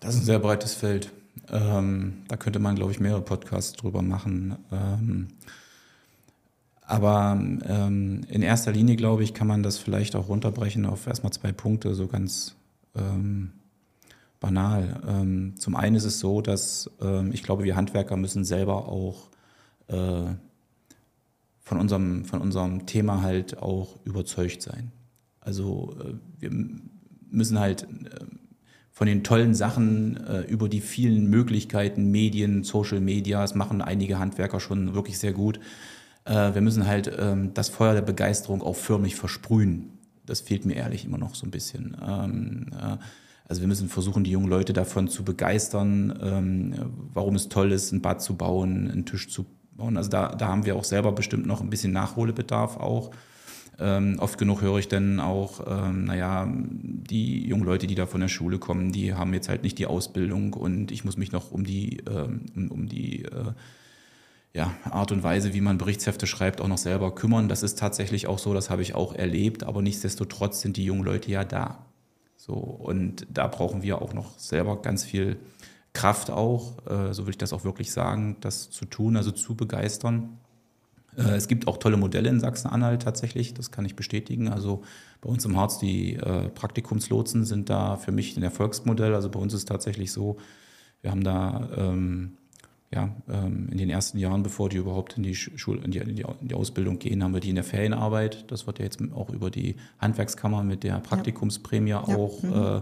Das ist ein sehr breites Feld. Ähm, da könnte man, glaube ich, mehrere Podcasts drüber machen. Ähm, aber ähm, in erster Linie, glaube ich, kann man das vielleicht auch runterbrechen auf erstmal zwei Punkte, so ganz ähm, banal. Ähm, zum einen ist es so, dass ähm, ich glaube, wir Handwerker müssen selber auch äh, von, unserem, von unserem Thema halt auch überzeugt sein. Also äh, wir müssen halt äh, von den tollen Sachen, äh, über die vielen Möglichkeiten, Medien, Social Media, das machen einige Handwerker schon wirklich sehr gut. Äh, wir müssen halt ähm, das Feuer der Begeisterung auch förmlich versprühen. Das fehlt mir ehrlich immer noch so ein bisschen. Ähm, äh, also wir müssen versuchen, die jungen Leute davon zu begeistern, ähm, warum es toll ist, ein Bad zu bauen, einen Tisch zu bauen. Also da, da haben wir auch selber bestimmt noch ein bisschen Nachholbedarf auch. Ähm, oft genug höre ich dann auch, ähm, naja, die jungen Leute, die da von der Schule kommen, die haben jetzt halt nicht die Ausbildung und ich muss mich noch um die, ähm, um, um die äh, ja, Art und Weise, wie man Berichtshefte schreibt, auch noch selber kümmern. Das ist tatsächlich auch so, das habe ich auch erlebt, aber nichtsdestotrotz sind die jungen Leute ja da. So, und da brauchen wir auch noch selber ganz viel Kraft auch, äh, so würde ich das auch wirklich sagen, das zu tun, also zu begeistern. Äh, es gibt auch tolle Modelle in Sachsen-Anhalt tatsächlich, das kann ich bestätigen. Also bei uns im Harz, die äh, Praktikumslotsen sind da für mich ein Erfolgsmodell. Also bei uns ist tatsächlich so, wir haben da ähm, ja, ähm, in den ersten Jahren, bevor die überhaupt in die, Schule, in, die, in, die, in die Ausbildung gehen, haben wir die in der Ferienarbeit. Das wird ja jetzt auch über die Handwerkskammer mit der Praktikumsprämie ja. auch mhm. äh,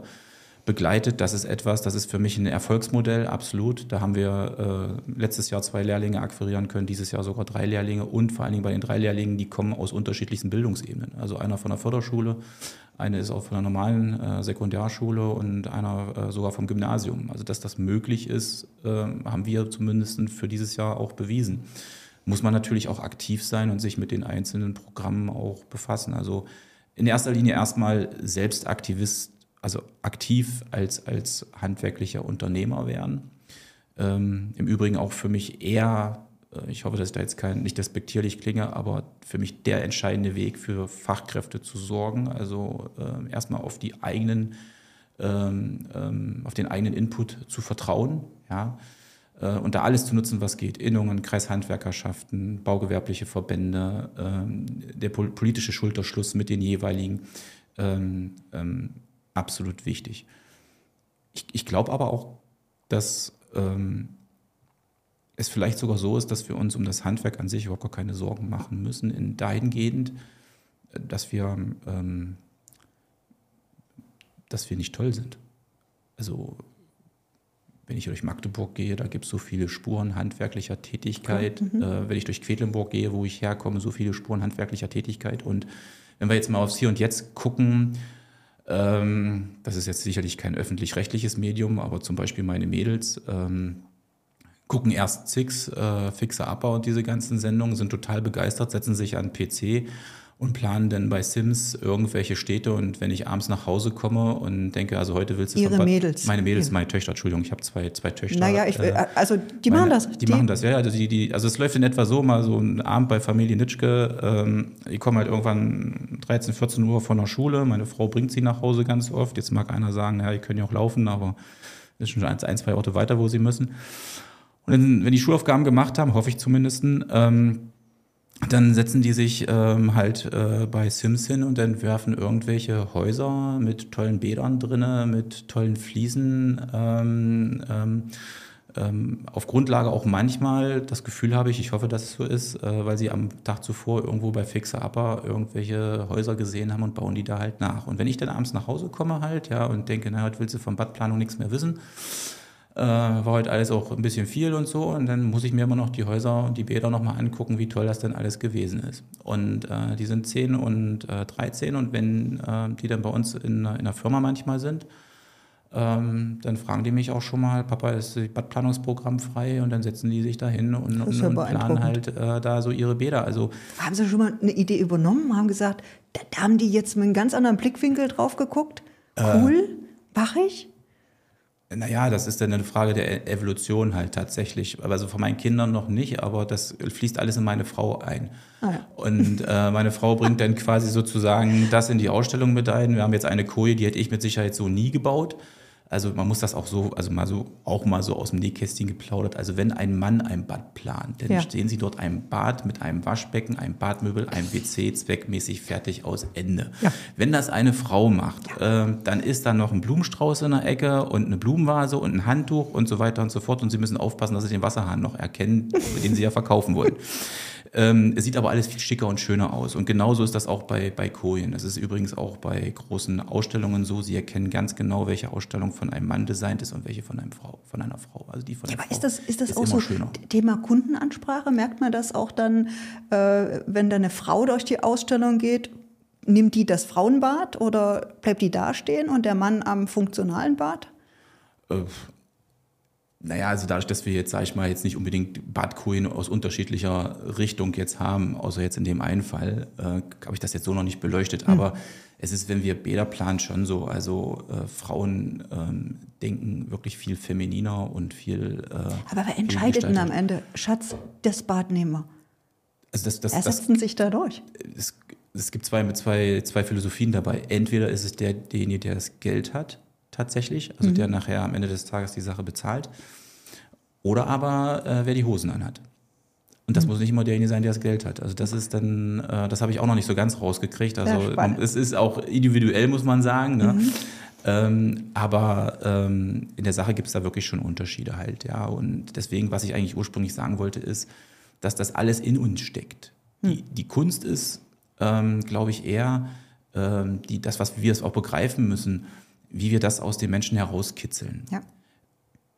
begleitet. Das ist etwas, das ist für mich ein Erfolgsmodell, absolut. Da haben wir äh, letztes Jahr zwei Lehrlinge akquirieren können, dieses Jahr sogar drei Lehrlinge und vor allen Dingen bei den drei Lehrlingen, die kommen aus unterschiedlichsten Bildungsebenen. Also einer von der Förderschule, eine ist auch von der normalen äh, Sekundarschule und einer äh, sogar vom Gymnasium. Also dass das möglich ist, äh, haben wir zumindest für dieses Jahr auch bewiesen. Muss man natürlich auch aktiv sein und sich mit den einzelnen Programmen auch befassen. Also in erster Linie erstmal Selbstaktivist also aktiv als, als handwerklicher Unternehmer werden. Ähm, Im Übrigen auch für mich eher, äh, ich hoffe, dass ich da jetzt kein, nicht despektierlich klinge, aber für mich der entscheidende Weg für Fachkräfte zu sorgen. Also äh, erstmal auf die eigenen, ähm, ähm, auf den eigenen Input zu vertrauen, ja. Äh, und da alles zu nutzen, was geht. Innungen, Kreishandwerkerschaften, baugewerbliche Verbände, ähm, der politische Schulterschluss mit den jeweiligen ähm, ähm, absolut wichtig. Ich, ich glaube aber auch, dass ähm, es vielleicht sogar so ist, dass wir uns um das Handwerk an sich überhaupt gar keine Sorgen machen müssen, in dahingehend, dass wir, ähm, dass wir nicht toll sind. Also wenn ich durch Magdeburg gehe, da gibt es so viele Spuren handwerklicher Tätigkeit. Mhm. Äh, wenn ich durch Quedlinburg gehe, wo ich herkomme, so viele Spuren handwerklicher Tätigkeit. Und wenn wir jetzt mal aufs Hier und Jetzt gucken, ähm, das ist jetzt sicherlich kein öffentlich-rechtliches Medium, aber zum Beispiel meine Mädels ähm, gucken erst Six, äh, Fixer Abbau und diese ganzen Sendungen, sind total begeistert, setzen sich an PC und planen dann bei Sims irgendwelche Städte und wenn ich abends nach Hause komme und denke, also heute willst du Ihre Bad, Mädels. meine Mädels, meine Töchter, Entschuldigung, ich habe zwei, zwei Töchter. Naja, ich, äh, also die meine, machen das. Die, die, machen das, ja, also die, die, also es läuft in etwa so, mal so ein Abend bei Familie Nitschke, ähm, ich komme halt irgendwann 13, 14 Uhr von der Schule, meine Frau bringt sie nach Hause ganz oft, jetzt mag einer sagen, ja, die können ja auch laufen, aber das ist schon ein, ein zwei Orte weiter, wo sie müssen. Und wenn die Schulaufgaben gemacht haben, hoffe ich zumindest, ähm, dann setzen die sich ähm, halt äh, bei Sims hin und entwerfen irgendwelche Häuser mit tollen Bädern drinne, mit tollen Fliesen. Ähm, ähm, ähm, auf Grundlage auch manchmal, das Gefühl habe ich, ich hoffe, dass es so ist, äh, weil sie am Tag zuvor irgendwo bei Fixer Upper irgendwelche Häuser gesehen haben und bauen die da halt nach. Und wenn ich dann abends nach Hause komme halt, ja, und denke, na, heute willst du von Badplanung nichts mehr wissen, äh, war heute alles auch ein bisschen viel und so. Und dann muss ich mir immer noch die Häuser und die Bäder nochmal angucken, wie toll das denn alles gewesen ist. Und äh, die sind 10 und äh, 13 und wenn äh, die dann bei uns in, in der Firma manchmal sind, ähm, dann fragen die mich auch schon mal, Papa, ist das Badplanungsprogramm frei? Und dann setzen die sich da hin und, und, ja und planen halt äh, da so ihre Bäder. Also, haben Sie schon mal eine Idee übernommen? Haben gesagt, da, da haben die jetzt mit einem ganz anderen Blickwinkel drauf geguckt? Äh, cool, äh, machig? Naja, das ist dann eine Frage der e-, Evolution halt tatsächlich. Also von meinen Kindern noch nicht, aber das fließt alles in meine Frau ein. Ah ja. Und äh, meine Frau bringt dann quasi sozusagen das in die Ausstellung mit ein. Wir haben jetzt eine Koje, die hätte ich mit Sicherheit so nie gebaut. Also man muss das auch so, also mal so, auch mal so aus dem Nähkästchen geplaudert. Also wenn ein Mann ein Bad plant, dann ja. stehen Sie dort ein Bad mit einem Waschbecken, einem Badmöbel, einem WC zweckmäßig fertig aus Ende. Ja. Wenn das eine Frau macht, ja. äh, dann ist da noch ein Blumenstrauß in der Ecke und eine Blumenvase und ein Handtuch und so weiter und so fort. Und Sie müssen aufpassen, dass Sie den Wasserhahn noch erkennen, den Sie ja verkaufen wollen. [laughs] Ähm, es sieht aber alles viel schicker und schöner aus. Und genauso ist das auch bei, bei Kojen. Das ist übrigens auch bei großen Ausstellungen so. Sie erkennen ganz genau, welche Ausstellung von einem Mann designt ist und welche von, einem Frau, von einer Frau. Also die von Ja, aber Frau ist das, ist das ist auch so schöner. Thema Kundenansprache? Merkt man das auch dann, äh, wenn da eine Frau durch die Ausstellung geht? Nimmt die das Frauenbad oder bleibt die da stehen und der Mann am funktionalen Bad? Naja, also dadurch, dass wir jetzt, sage ich mal, jetzt nicht unbedingt Badkojen aus unterschiedlicher Richtung jetzt haben, außer jetzt in dem einen Fall, äh, habe ich das jetzt so noch nicht beleuchtet. Aber es ist, wenn wir Bäder planen, schon so. Also äh, Frauen ähm, denken wirklich viel femininer und viel. Äh, Aber wer entscheidet denn am. Ende? Schatz, das Bad nehmen wir. Also das, das, das, Ersetzen sich da durch. es, es gibt zwei, zwei, zwei Philosophien dabei. Entweder ist es der, derjenige, der das Geld hat, tatsächlich, also der nachher am Ende des Tages die Sache bezahlt, oder aber äh, wer die Hosen anhat. Und das muss nicht immer derjenige sein, der das Geld hat. Also das ist dann, äh, das habe ich auch noch nicht so ganz rausgekriegt. Also man, es ist auch individuell, muss man sagen. Ne? Ähm, aber ähm, in der Sache gibt es da wirklich schon Unterschiede halt, ja. Und deswegen, was ich eigentlich ursprünglich sagen wollte, ist, dass das alles in uns steckt. Die, die Kunst ist, ähm, glaube ich, eher ähm, die, das, was wir es auch begreifen müssen, wie wir das aus den Menschen herauskitzeln. Ja.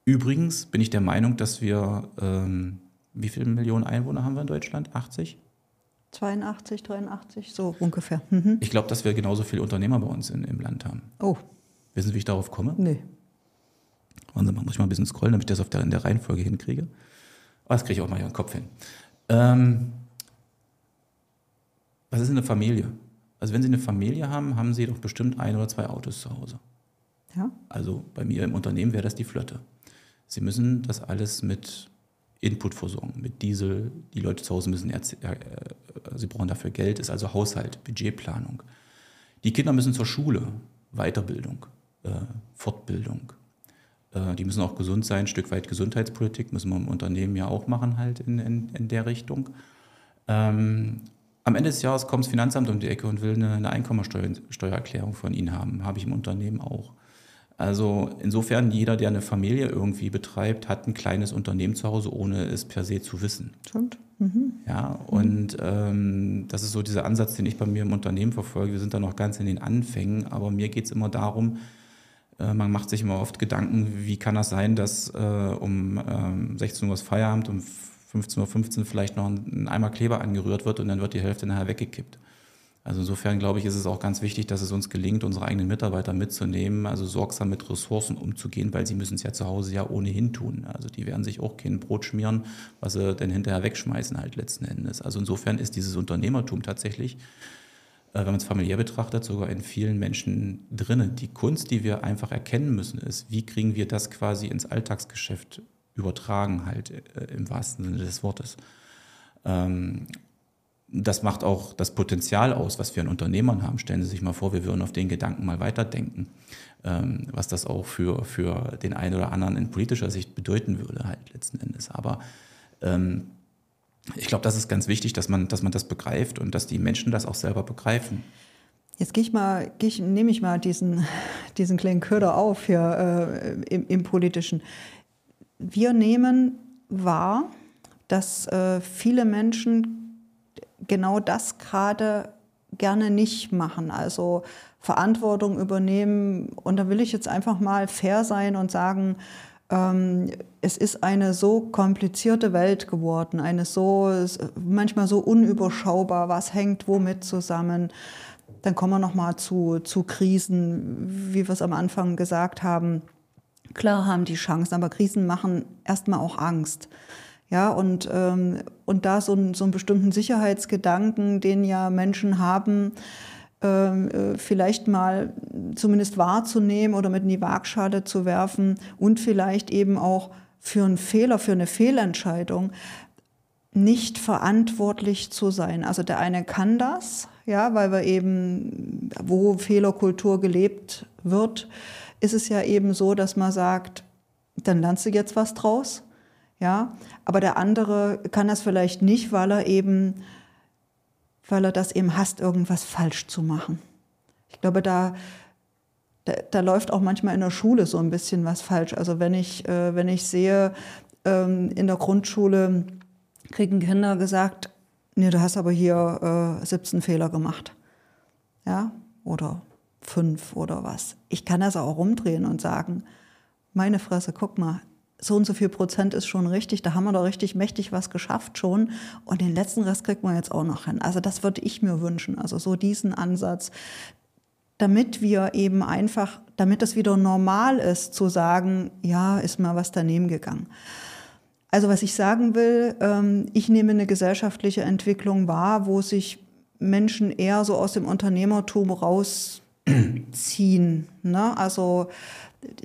Übrigens bin ich der Meinung, dass wir, ähm, wie viele Millionen Einwohner haben wir in Deutschland? 80? 82, 83, so ungefähr. Mhm. Ich glaube, dass wir genauso viele Unternehmer bei uns in, im Land haben. Oh, Wissen Sie, wie ich darauf komme? nee. Warte mal, muss ich mal ein bisschen scrollen, damit ich das auf der, in der Reihenfolge hinkriege. Oh, das kriege ich auch mal hier im Kopf hin. Ähm, was ist eine Familie? Also wenn Sie eine Familie haben, haben Sie doch bestimmt ein oder zwei Autos zu Hause. Ja. Also bei mir im Unternehmen wäre das die Flotte. Sie müssen das alles mit Input versorgen, mit Diesel. Die Leute zu Hause müssen, äh, äh, sie brauchen dafür Geld, ist also Haushalt, Budgetplanung. Die Kinder müssen zur Schule, Weiterbildung, äh, Fortbildung. Äh, die müssen auch gesund sein, ein Stück weit Gesundheitspolitik müssen wir im Unternehmen ja auch machen halt in, in, in der Richtung. Ähm, am Ende des Jahres kommt das Finanzamt um die Ecke und will eine, eine Einkommensteuererklärung von Ihnen haben. Habe ich im Unternehmen auch. Also insofern, jeder, der eine Familie irgendwie betreibt, hat ein kleines Unternehmen zu Hause, ohne es per se zu wissen. Stimmt. Ja, und ähm, das ist so dieser Ansatz, den ich bei mir im Unternehmen verfolge. Wir sind da noch ganz in den Anfängen, aber mir geht es immer darum, äh, man macht sich immer oft Gedanken, wie kann das sein, dass äh, um ähm, 16 Uhr ist Feierabend, um 15.15 Uhr vielleicht noch ein, ein Eimer Kleber angerührt wird und dann wird die Hälfte nachher weggekippt. Also insofern glaube ich, ist es auch ganz wichtig, dass es uns gelingt, unsere eigenen Mitarbeiter mitzunehmen, also sorgsam mit Ressourcen umzugehen, weil sie müssen es ja zu Hause ja ohnehin tun. Also die werden sich auch kein Brot schmieren, was sie dann hinterher wegschmeißen halt letzten Endes. Also insofern ist dieses Unternehmertum tatsächlich, äh, wenn man es familiär betrachtet, sogar in vielen Menschen drinnen. Die Kunst, die wir einfach erkennen müssen, ist, wie kriegen wir das quasi ins Alltagsgeschäft übertragen halt äh, im wahrsten Sinne des Wortes. Ähm, das macht auch das Potenzial aus, was wir an Unternehmern haben. Stellen Sie sich mal vor, wir würden auf den Gedanken mal weiterdenken, ähm, was das auch für, für den einen oder anderen in politischer Sicht bedeuten würde, halt letzten Endes. Aber ähm, ich glaube, das ist ganz wichtig, dass man, dass man das begreift und dass die Menschen das auch selber begreifen. Jetzt gehe ich mal, gehe ich, nehme ich mal diesen, diesen kleinen Köder auf hier äh, im, im Politischen. Wir nehmen wahr, dass äh, viele Menschen genau das gerade gerne nicht machen. Also Verantwortung übernehmen. Und da will ich jetzt einfach mal fair sein und sagen, ähm, es ist eine so komplizierte Welt geworden, eine so, manchmal so unüberschaubar, was hängt womit zusammen. Dann kommen wir nochmal zu, zu Krisen, wie wir es am Anfang gesagt haben. Klar haben die Chancen, aber Krisen machen erstmal auch Angst. Ja, und, ähm, und da so, ein, so einen bestimmten Sicherheitsgedanken, den ja Menschen haben, ähm, äh, vielleicht mal zumindest wahrzunehmen oder mit in die Waagschale zu werfen und vielleicht eben auch für einen Fehler, für eine Fehlentscheidung nicht verantwortlich zu sein. Also der eine kann das, ja, weil wir eben, wo Fehlerkultur gelebt wird, ist es ja eben so, dass man sagt, dann lernst du jetzt was draus. Ja, aber der andere kann das vielleicht nicht, weil er eben, weil er das eben hasst, irgendwas falsch zu machen. Ich glaube, da, da, da läuft auch manchmal in der Schule so ein bisschen was falsch. Also wenn ich, äh, wenn ich sehe, ähm, in der Grundschule kriegen Kinder gesagt, nee, du hast aber hier äh, 17 Fehler gemacht. Ja, oder fünf oder was. Ich kann das auch rumdrehen und sagen, meine Fresse, guck mal, so und so viel Prozent ist schon richtig, da haben wir doch richtig mächtig was geschafft schon und den letzten Rest kriegt man jetzt auch noch hin. Also das würde ich mir wünschen, also so diesen Ansatz, damit wir eben einfach, damit es wieder normal ist zu sagen, ja, ist mal was daneben gegangen. Also was ich sagen will, ähm, ich nehme eine gesellschaftliche Entwicklung wahr, wo sich Menschen eher so aus dem Unternehmertum rausziehen. Ne? Also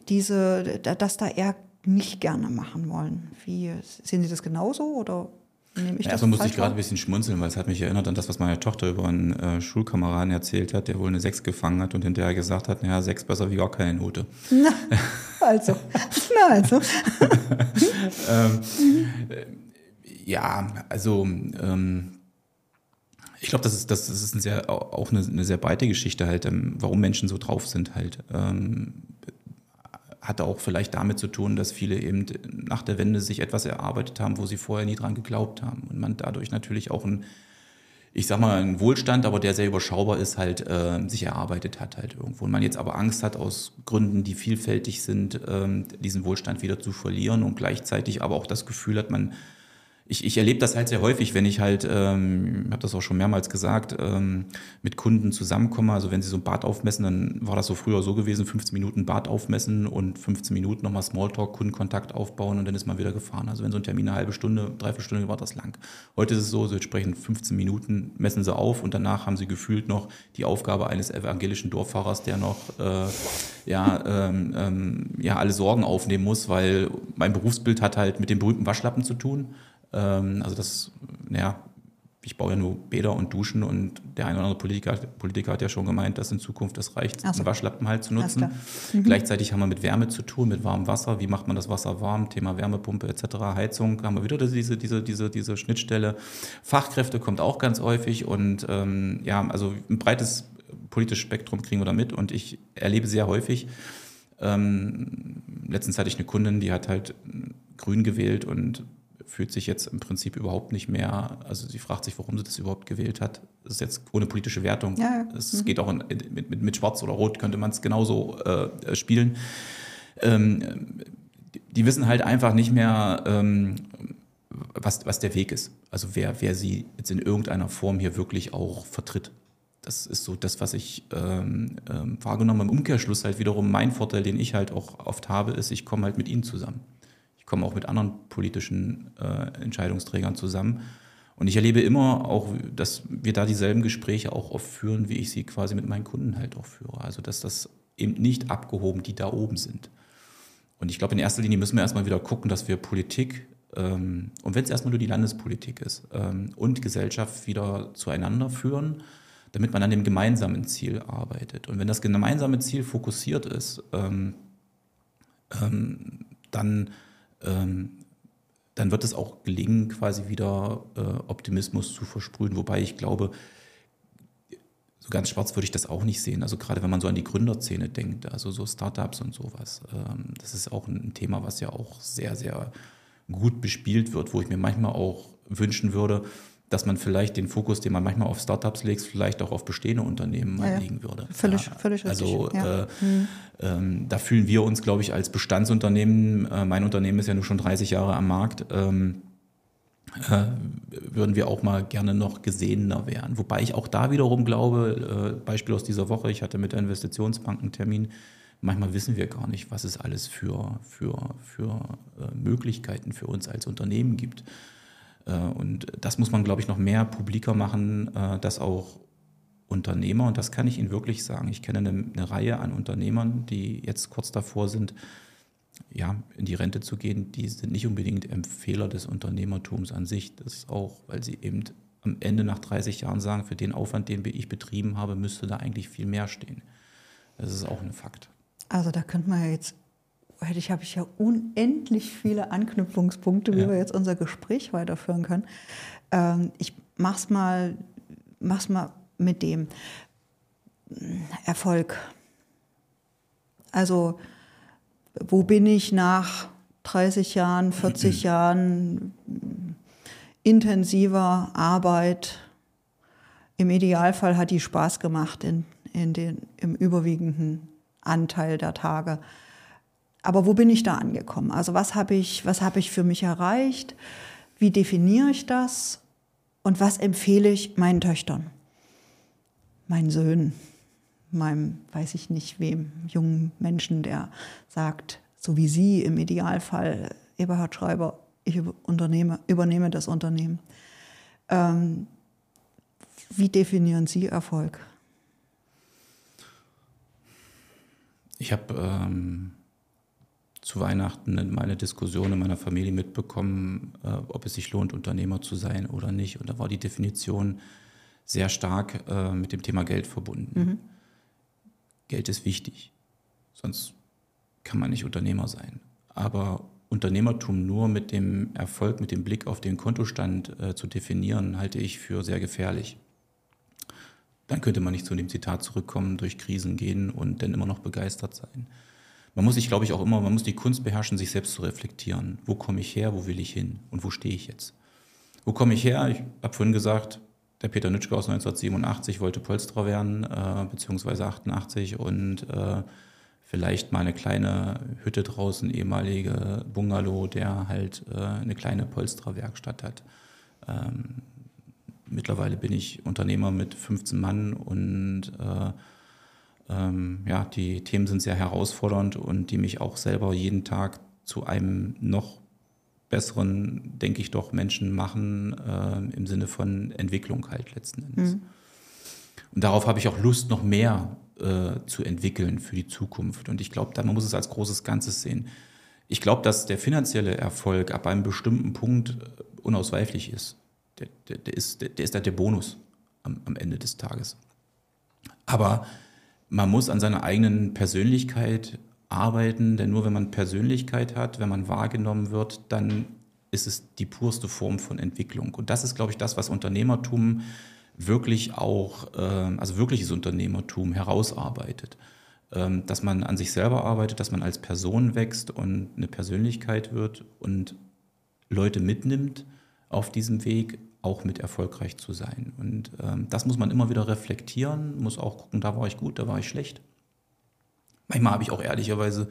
diese, dass da eher nicht gerne machen wollen. Wie sehen Sie das genauso oder nehme ich ja, das? Erstmal muss ich gerade ein bisschen schmunzeln, weil es hat mich erinnert an das, was meine Tochter über einen äh, Schulkameraden erzählt hat, der wohl eine Sechs gefangen hat und hinterher gesagt hat, naja, Sechs besser wie gar keine Note. Na, also, [laughs] na also. [laughs] ähm, äh, ja, also ähm, ich glaube, das ist, das ist ein sehr, auch eine, eine sehr breite Geschichte halt, ähm, warum Menschen so drauf sind halt. Ähm, hatte auch vielleicht damit zu tun, dass viele eben nach der Wende sich etwas erarbeitet haben, wo sie vorher nie dran geglaubt haben. Und man dadurch natürlich auch ein, ich sag mal, ein Wohlstand, aber der sehr überschaubar ist, halt äh, sich erarbeitet hat halt irgendwo. Und man jetzt aber Angst hat, aus Gründen, die vielfältig sind, ähm, diesen Wohlstand wieder zu verlieren und gleichzeitig aber auch das Gefühl hat, man ich, ich erlebe das halt sehr häufig, wenn ich halt, ähm, habe das auch schon mehrmals gesagt, ähm, mit Kunden zusammenkomme. Also wenn sie so ein Bad aufmessen, dann war das so früher so gewesen, 15 Minuten Bad aufmessen und 15 Minuten nochmal Smalltalk, Kundenkontakt aufbauen und dann ist man wieder gefahren. Also wenn so ein Termin eine halbe Stunde, dreiviertel Stunde war das lang. Heute ist es so, so entsprechend 15 Minuten messen sie auf und danach haben sie gefühlt noch die Aufgabe eines evangelischen Dorffahrers, der noch äh, ja, ähm, ähm, ja alle Sorgen aufnehmen muss, weil mein Berufsbild hat halt mit dem berühmten Waschlappen zu tun. Ähm, also das, naja, ich baue ja nur Bäder und Duschen und der eine oder andere Politiker, Politiker hat ja schon gemeint, dass in Zukunft das reicht, so. einen Waschlappen halt zu nutzen. Mhm. Gleichzeitig haben wir mit Wärme zu tun, mit warmem Wasser. Wie macht man das Wasser warm? Thema Wärmepumpe etc., Heizung, haben wir wieder diese, diese, diese, diese Schnittstelle. Fachkräfte kommt auch ganz häufig und ähm, ja, also ein breites politisches Spektrum kriegen wir da mit und ich erlebe sehr häufig, ähm, letztens hatte ich eine Kundin, die hat halt grün gewählt und fühlt sich jetzt im Prinzip überhaupt nicht mehr, also sie fragt sich, warum sie das überhaupt gewählt hat. Das ist jetzt ohne politische Wertung. Ja, Es mhm. geht auch in, mit, mit, mit, Schwarz oder Rot, könnte man es genauso äh, spielen. Ähm, die, die, wissen halt einfach nicht mehr, ähm, was, was der Weg ist. Also wer, wer sie jetzt in irgendeiner Form hier wirklich auch vertritt. Das ist so das, was ich ähm, ähm, wahrgenommen habe. Im Umkehrschluss halt wiederum mein Vorteil, den ich halt auch oft habe, ist, ich komme halt mit ihnen zusammen komme auch mit anderen politischen äh, Entscheidungsträgern zusammen. Und ich erlebe immer auch, dass wir da dieselben Gespräche auch oft führen, wie ich sie quasi mit meinen Kunden halt auch führe. Also dass das eben nicht abgehoben, die da oben sind. Und ich glaube, in erster Linie müssen wir erstmal wieder gucken, dass wir Politik, ähm, und wenn es erstmal nur die Landespolitik ist, ähm, und Gesellschaft wieder zueinander führen, damit man an dem gemeinsamen Ziel arbeitet. Und wenn das gemeinsame Ziel fokussiert ist, ähm, ähm dann ähm, dann wird es auch gelingen, quasi wieder äh, Optimismus zu versprühen. Wobei ich glaube, so ganz schwarz würde ich das auch nicht sehen. Also gerade wenn man so an die Gründerszene denkt, also so Startups und sowas. Ähm, das ist auch ein Thema, was ja auch sehr, sehr gut bespielt wird, wo ich mir manchmal auch wünschen würde, dass man vielleicht den Fokus, den man manchmal auf Startups legt, vielleicht auch auf bestehende Unternehmen mal ja, legen würde. Völlig, ja, völlig Also richtig. Ja. Äh, mhm. ähm, da fühlen wir uns, glaube ich, als Bestandsunternehmen, äh, mein Unternehmen ist ja nur schon 30 Jahre am Markt, ähm, äh, würden wir auch mal gerne noch gesehener werden. Wobei ich auch da wiederum glaube, äh, Beispiel aus dieser Woche, ich hatte mit der Investitionsbank einen Termin, manchmal wissen wir gar nicht, was es alles für, für, für äh, Möglichkeiten für uns als Unternehmen gibt. Äh, und das muss man, glaube ich, noch mehr publiker machen, äh, dass auch Unternehmer, und das kann ich Ihnen wirklich sagen, ich kenne eine, eine Reihe an Unternehmern, die jetzt kurz davor sind, ja, in die Rente zu gehen, die sind nicht unbedingt Empfehler des Unternehmertums an sich. Das ist auch, weil sie eben am Ende nach 30 Jahren sagen, für den Aufwand, den ich betrieben habe, müsste da eigentlich viel mehr stehen. Das ist auch ein Fakt. Also da könnte man ja jetzt hätte ich, habe ich ja unendlich viele Anknüpfungspunkte, wie ja. wir jetzt unser Gespräch weiterführen können. Ähm, ich mach's mal, mach's mal mit dem Erfolg. Also, wo bin ich nach 30 Jahren, 40 [clears throat] Jahren intensiver Arbeit. Im Idealfall hat die Spaß gemacht in, in den, im überwiegenden Anteil der Tage. Aber wo bin ich da angekommen? Also was habe ich, was habe ich für mich erreicht? Wie definiere ich das? Und was empfehle ich meinen Töchtern, meinen Söhnen, meinem, weiß ich nicht wem, jungen Menschen, der sagt, so wie Sie im Idealfall, Eberhard Schreiber, ich übernehme, übernehme das Unternehmen. Ähm, wie definieren Sie Erfolg? Ich habe ähm, zu Weihnachten meine Diskussion in meiner Familie mitbekommen, äh, ob es sich lohnt, Unternehmer zu sein oder nicht. Und da war die Definition sehr stark äh, mit dem Thema Geld verbunden. Mhm. Geld ist wichtig, sonst kann man nicht Unternehmer sein. Aber Unternehmertum nur mit dem Erfolg, mit dem Blick auf den Kontostand äh, zu definieren, halte ich für sehr gefährlich. Dann könnte man nicht zu dem Zitat zurückkommen, durch Krisen gehen und dann immer noch begeistert sein. Man muss sich, glaube ich, auch immer, man muss die Kunst beherrschen, sich selbst zu reflektieren. Wo komme ich her, wo will ich hin und wo stehe ich jetzt? Wo komme ich her? Ich habe vorhin gesagt, der Peter Nitschke aus 1987 wollte Polsterer werden, äh, beziehungsweise 88 und äh, vielleicht mal eine kleine Hütte draußen, ehemalige Bungalow, der halt äh, eine kleine Polstererwerkstatt hat. Ähm, mittlerweile bin ich Unternehmer mit 15 Mann und äh, ähm, ja, die Themen sind sehr herausfordernd und die mich auch selber jeden Tag zu einem noch besseren, denke ich doch, Menschen machen, äh, im Sinne von Entwicklung halt letzten Endes. Mhm. Und darauf habe ich auch Lust, noch mehr äh, zu entwickeln für die Zukunft. Und ich glaube, man muss es als großes Ganzes sehen. Ich glaube, dass der finanzielle Erfolg ab einem bestimmten Punkt äh, unausweichlich ist. Der, der, der ist, der, der ist halt der Bonus am, am Ende des Tages. Aber man muss an seiner eigenen Persönlichkeit arbeiten, denn nur wenn man Persönlichkeit hat, wenn man wahrgenommen wird, dann ist es die purste Form von Entwicklung. Und das ist, glaube ich, das, was Unternehmertum wirklich auch, äh, also wirkliches Unternehmertum herausarbeitet. Ähm, dass man an sich selber arbeitet, dass man als Person wächst und eine Persönlichkeit wird und Leute mitnimmt auf diesem Weg, auch mit erfolgreich zu sein. Und ähm, das muss man immer wieder reflektieren, muss auch gucken, da war ich gut, da war ich schlecht. Manchmal habe ich auch ehrlicherweise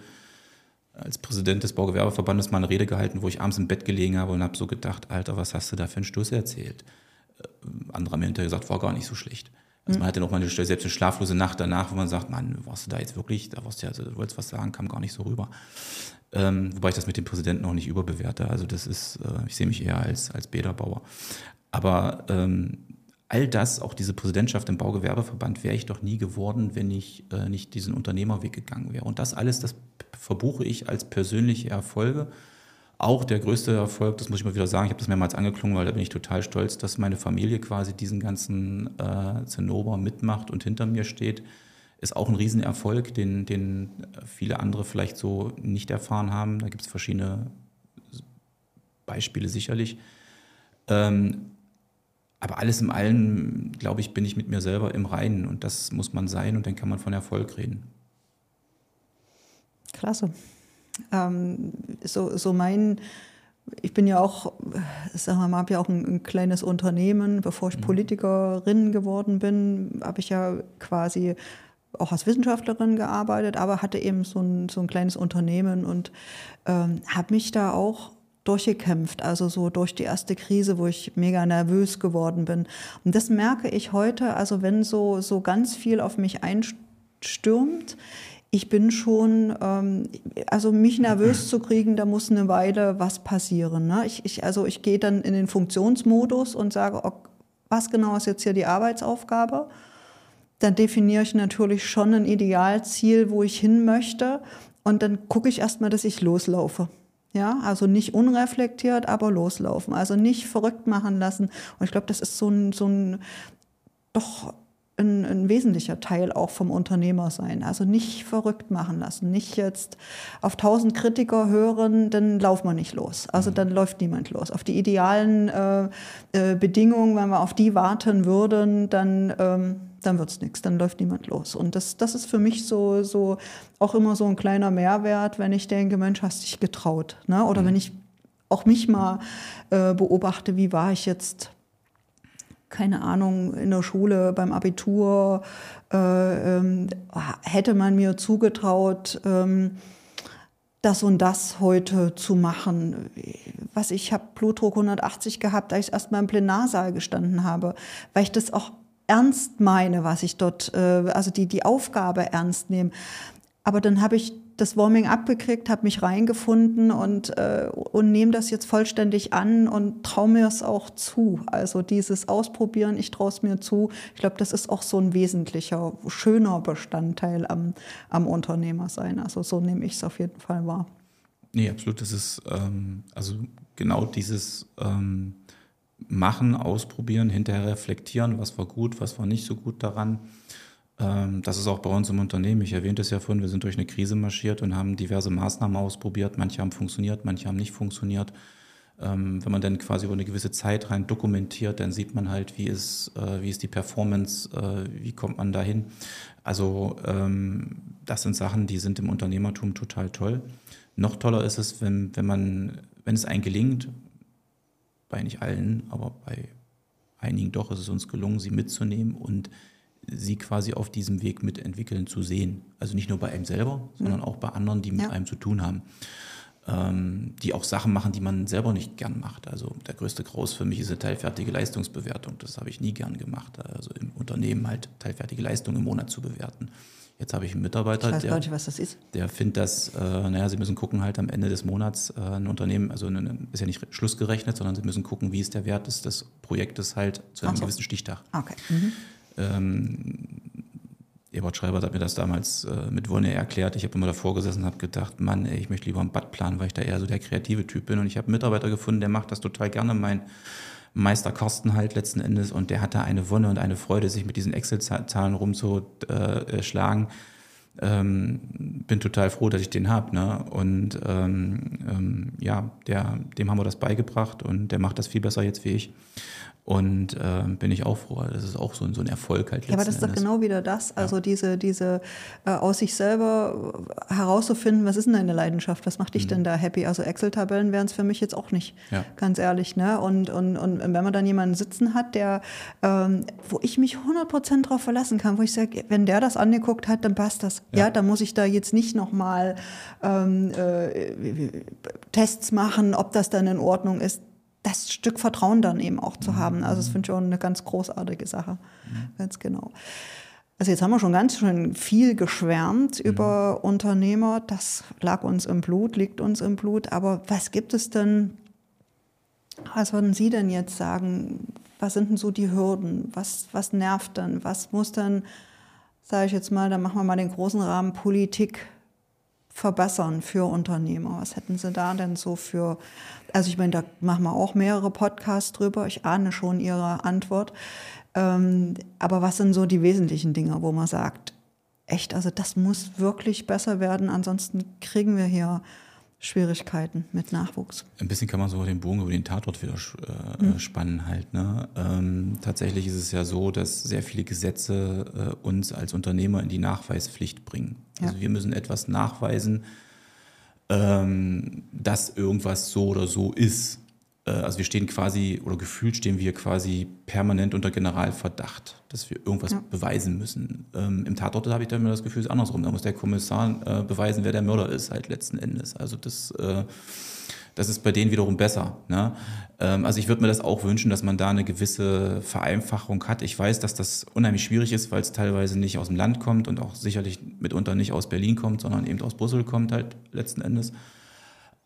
als Präsident des Baugewerbeverbandes mal eine Rede gehalten, wo ich abends im Bett gelegen habe und habe so gedacht, Alter, was hast du da für einen Stoß erzählt? Äh, andere haben mir hinterher gesagt, war gar nicht so schlecht. Also mhm. man hatte noch mal eine, selbst eine schlaflose Nacht danach, wo man sagt, Mann, warst du da jetzt wirklich, da warst du ja, also, du wolltest was sagen, kam gar nicht so rüber. Ähm, wobei ich das mit dem Präsidenten auch nicht überbewerte. Also das ist, äh, ich sehe mich eher als, als Bäderbauer. Aber ähm, all das, auch diese Präsidentschaft im Baugewerbeverband, wäre ich doch nie geworden, wenn ich äh, nicht diesen Unternehmerweg gegangen wäre. Und das alles, das verbuche ich als persönliche Erfolge. Auch der größte Erfolg, das muss ich mal wieder sagen, ich habe das mehrmals angeklungen, weil da bin ich total stolz, dass meine Familie quasi diesen ganzen äh, Zinnober mitmacht und hinter mir steht, ist auch ein Riesenerfolg, den, den viele andere vielleicht so nicht erfahren haben. Da gibt es verschiedene Beispiele sicherlich. Ähm, aber alles im Allen, glaube ich, bin ich mit mir selber im Reinen und das muss man sein und dann kann man von Erfolg reden. Klasse. Ähm, so, so mein, ich bin ja auch, sagen wir mal, habe ja auch ein, ein, kleines Unternehmen. Bevor ich mhm. Politikerin geworden bin, habe ich ja quasi auch als Wissenschaftlerin gearbeitet, aber hatte eben so ein, so ein kleines Unternehmen und ähm, habe mich da auch durchgekämpft, also so durch die erste Krise, wo ich mega nervös geworden bin. Und das merke ich heute, also wenn so, so ganz viel auf mich einstürmt, ich bin schon, ähm, also mich nervös zu kriegen, da muss eine Weile was passieren. Ne? Ich, ich, also ich gehe dann in den Funktionsmodus und sage, okay, was genau ist jetzt hier die Arbeitsaufgabe? Dann definiere ich natürlich schon ein Idealziel, wo ich hin möchte. Und dann gucke ich erstmal, dass ich loslaufe. Ja, also nicht unreflektiert, aber loslaufen. Also nicht verrückt machen lassen. Und ich glaube, das ist so ein, so ein doch ein, ein, wesentlicher Teil auch vom Unternehmer sein. Also nicht verrückt machen lassen, nicht jetzt auf tausend Kritiker hören, dann laufen wir nicht los. Also dann läuft niemand los. Auf die idealen äh, äh, Bedingungen, wenn wir auf die warten würden, dann ähm, dann wird es nichts, dann läuft niemand los. Und das, das ist für mich so, so auch immer so ein kleiner Mehrwert, wenn ich denke, Mensch, hast dich getraut. Ne? Oder mhm. wenn ich auch mich mal äh, beobachte, wie war ich jetzt keine Ahnung, in der Schule, beim Abitur, äh, ähm, hätte man mir zugetraut, ähm, das und das heute zu machen. Was ich habe Blutdruck 180 gehabt, da ich erst mal im Plenarsaal gestanden habe, weil ich das auch ernst meine, was ich dort, äh, also die, die Aufgabe ernst nehme. Aber dann habe ich das Warming abgekriegt, habe mich reingefunden und, äh, und nehme das jetzt vollständig an und traue mir es auch zu. Also dieses Ausprobieren, ich traue es mir zu. Ich glaube, das ist auch so ein wesentlicher, schöner Bestandteil am, am Unternehmersein. Also so nehme ich es auf jeden Fall wahr. Nee, absolut. Das ist ähm, also genau dieses ähm, Machen, Ausprobieren, hinterher reflektieren, was war gut, was war nicht so gut daran. Ähm, das ist auch bei uns im Unternehmen. Ich erwähnte es ja vorhin, wir sind durch eine Krise marschiert und haben diverse Maßnahmen ausprobiert. Manche haben funktioniert, manche haben nicht funktioniert. Ähm, wenn man dann quasi über eine gewisse Zeit rein dokumentiert, dann sieht man halt, wie ist, äh, wie ist die Performance, äh, wie kommt man dahin. Also ähm, das sind Sachen, die sind im Unternehmertum total toll. Noch toller ist es, wenn, wenn man, wenn es einem gelingt, bei nicht allen, aber bei einigen doch ist es uns gelungen, sie mitzunehmen und sie quasi auf diesem Weg mitentwickeln zu sehen. Also nicht nur bei einem selber, sondern auch bei anderen, die mit ja. einem zu tun haben. Ähm, die auch Sachen machen, die man selber nicht gern macht. Also der größte Graus für mich ist eine teilfertige Leistungsbewertung. Das habe ich nie gern gemacht. Also im Unternehmen halt teilfertige Leistung im Monat zu bewerten. Jetzt habe ich einen Mitarbeiter, ich der, nicht, was das ist. der findet das, äh, naja, sie müssen gucken halt am Ende des Monats äh, ein Unternehmen, also eine, ist ja nicht schlussgerechnet, sondern sie müssen gucken, wie ist der Wert des, des Projektes halt zu einem so. gewissen Stichtag. Okay. Mhm. Ähm, Ebert Schreiber hat mir das damals äh, mit Wonne erklärt. Ich habe immer davor gesessen und habe gedacht, Mann, ey, ich möchte lieber ein Bad planen, weil ich da eher so der kreative Typ bin. Und ich habe einen Mitarbeiter gefunden, der macht das total gerne, mein Meister Carsten halt letzten Endes. Und der hatte eine Wonne und eine Freude, sich mit diesen Excel-Zahlen rumzuschlagen. Ähm, bin total froh, dass ich den habe. Ne? Und ähm, ähm, ja, der, dem haben wir das beigebracht und der macht das viel besser jetzt wie ich. Und äh, bin ich auch froh. Das ist auch so, so ein Erfolg halt. Ja, aber das ist doch genau wieder das. Also ja. diese, diese äh, aus sich selber herauszufinden, was ist denn deine Leidenschaft? Was macht dich mhm. denn da happy? Also Excel-Tabellen wären es für mich jetzt auch nicht, ja. ganz ehrlich. Ne? Und, und, und wenn man dann jemanden sitzen hat, der, ähm, wo ich mich 100% drauf verlassen kann, wo ich sage, wenn der das angeguckt hat, dann passt das. Ja, ja dann muss ich da jetzt nicht nochmal ähm, äh, Tests machen, ob das dann in Ordnung ist das Stück Vertrauen dann eben auch zu haben. Also das finde ich auch eine ganz großartige Sache. Mhm. Ganz genau. Also jetzt haben wir schon ganz schön viel geschwärmt über Unternehmer. Das lag uns im Blut, liegt uns im Blut. Aber was gibt es denn, was würden Sie denn jetzt sagen? Was sind denn so die Hürden? Was, was nervt denn? Was muss denn, sage ich jetzt mal, dann machen wir mal den großen Rahmen Politik verbessern für Unternehmer? Was hätten Sie da denn so für, also ich meine, da machen wir auch mehrere Podcasts drüber, ich ahne schon Ihre Antwort. Ähm, aber was sind so die wesentlichen Dinge, wo man sagt, echt, also das muss wirklich besser werden, ansonsten kriegen wir hier Schwierigkeiten mit Nachwuchs. Ein bisschen kann man so den Bogen über den Tatort wieder äh, mhm. spannen halt. Ne? Ähm, tatsächlich ist es ja so, dass sehr viele Gesetze äh, uns als Unternehmer in die Nachweispflicht bringen. Also ja. wir müssen etwas nachweisen, ähm, dass irgendwas so oder so ist. Äh, also wir stehen quasi, oder gefühlt stehen wir quasi permanent unter Generalverdacht, dass wir irgendwas ja. beweisen müssen. Ähm, Im Tatort habe ich dann immer das Gefühl, es ist andersrum. Da muss der Kommissar äh, beweisen, wer der Mörder ist, halt letzten Endes. Also das, äh, das ist bei denen wiederum besser. Ne? Ähm, also ich würde mir das auch wünschen, dass man da eine gewisse Vereinfachung hat. Ich weiß, dass das unheimlich schwierig ist, weil es teilweise nicht aus dem Land kommt und auch sicherlich mitunter nicht aus Berlin kommt, sondern eben aus Brüssel kommt halt letzten Endes.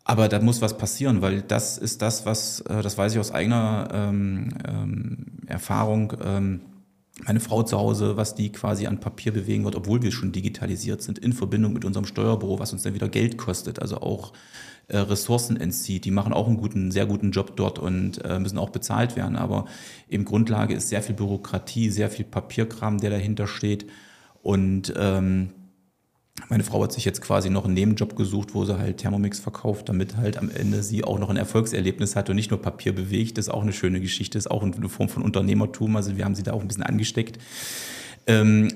Aber da muss was passieren, weil das ist das, was, äh, das weiß ich aus eigener ähm, ähm, Erfahrung, ähm, meine Frau zu Hause, was die quasi an Papier bewegen wird, obwohl wir schon digitalisiert sind, in Verbindung mit unserem Steuerbüro, was uns dann wieder Geld kostet, also auch äh, Ressourcen entzieht. Die machen auch einen guten, sehr guten Job dort und äh, müssen auch bezahlt werden. Aber eben Grundlage ist sehr viel Bürokratie, sehr viel Papierkram, der dahinter steht. Und ähm, meine Frau hat sich jetzt quasi noch einen Nebenjob gesucht, wo sie halt Thermomix verkauft, damit halt am Ende sie auch noch ein Erfolgserlebnis hat und nicht nur Papier bewegt. Das ist auch eine schöne Geschichte, das ist auch eine Form von Unternehmertum. Also wir haben sie da auch ein bisschen angesteckt. Ähm,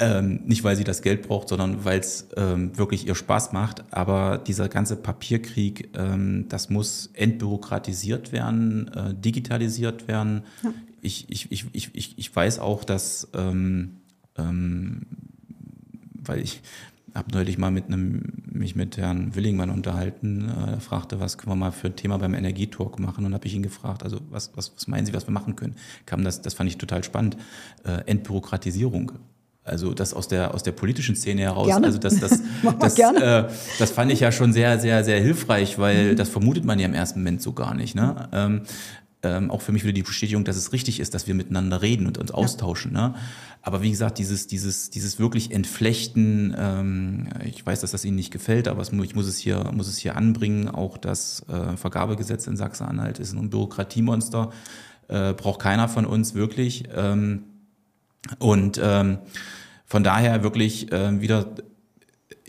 Ähm, nicht, weil sie das Geld braucht, sondern weil es ähm, wirklich ihr Spaß macht. Aber dieser ganze Papierkrieg, ähm, das muss entbürokratisiert werden, äh, digitalisiert werden. Ja. Ich, ich, ich, ich, ich weiß auch, dass, ähm, ähm, weil ich habe neulich mal mit einem, mich mit Herrn Willingmann unterhalten, äh, fragte, was können wir mal für ein Thema beim Energietalk machen und habe ich ihn gefragt, also was, was, was meinen Sie, was wir machen können? Kam das, das fand ich total spannend, äh, Entbürokratisierung. Also das aus der aus der politischen Szene heraus. Gerne. Also das das [laughs] das, äh, das fand ich ja schon sehr sehr sehr hilfreich, weil mhm. das vermutet man ja im ersten Moment so gar nicht. Ne? Ähm, ähm, auch für mich wieder die Bestätigung, dass es richtig ist, dass wir miteinander reden und uns austauschen. Ja. Ne? Aber wie gesagt, dieses dieses dieses wirklich Entflechten. Ähm, ich weiß, dass das Ihnen nicht gefällt, aber es, ich muss es hier muss es hier anbringen. Auch das äh, Vergabegesetz in Sachsen-Anhalt ist ein Bürokratiemonster. Äh, braucht keiner von uns wirklich. Ähm, und ähm, von daher wirklich äh, wieder,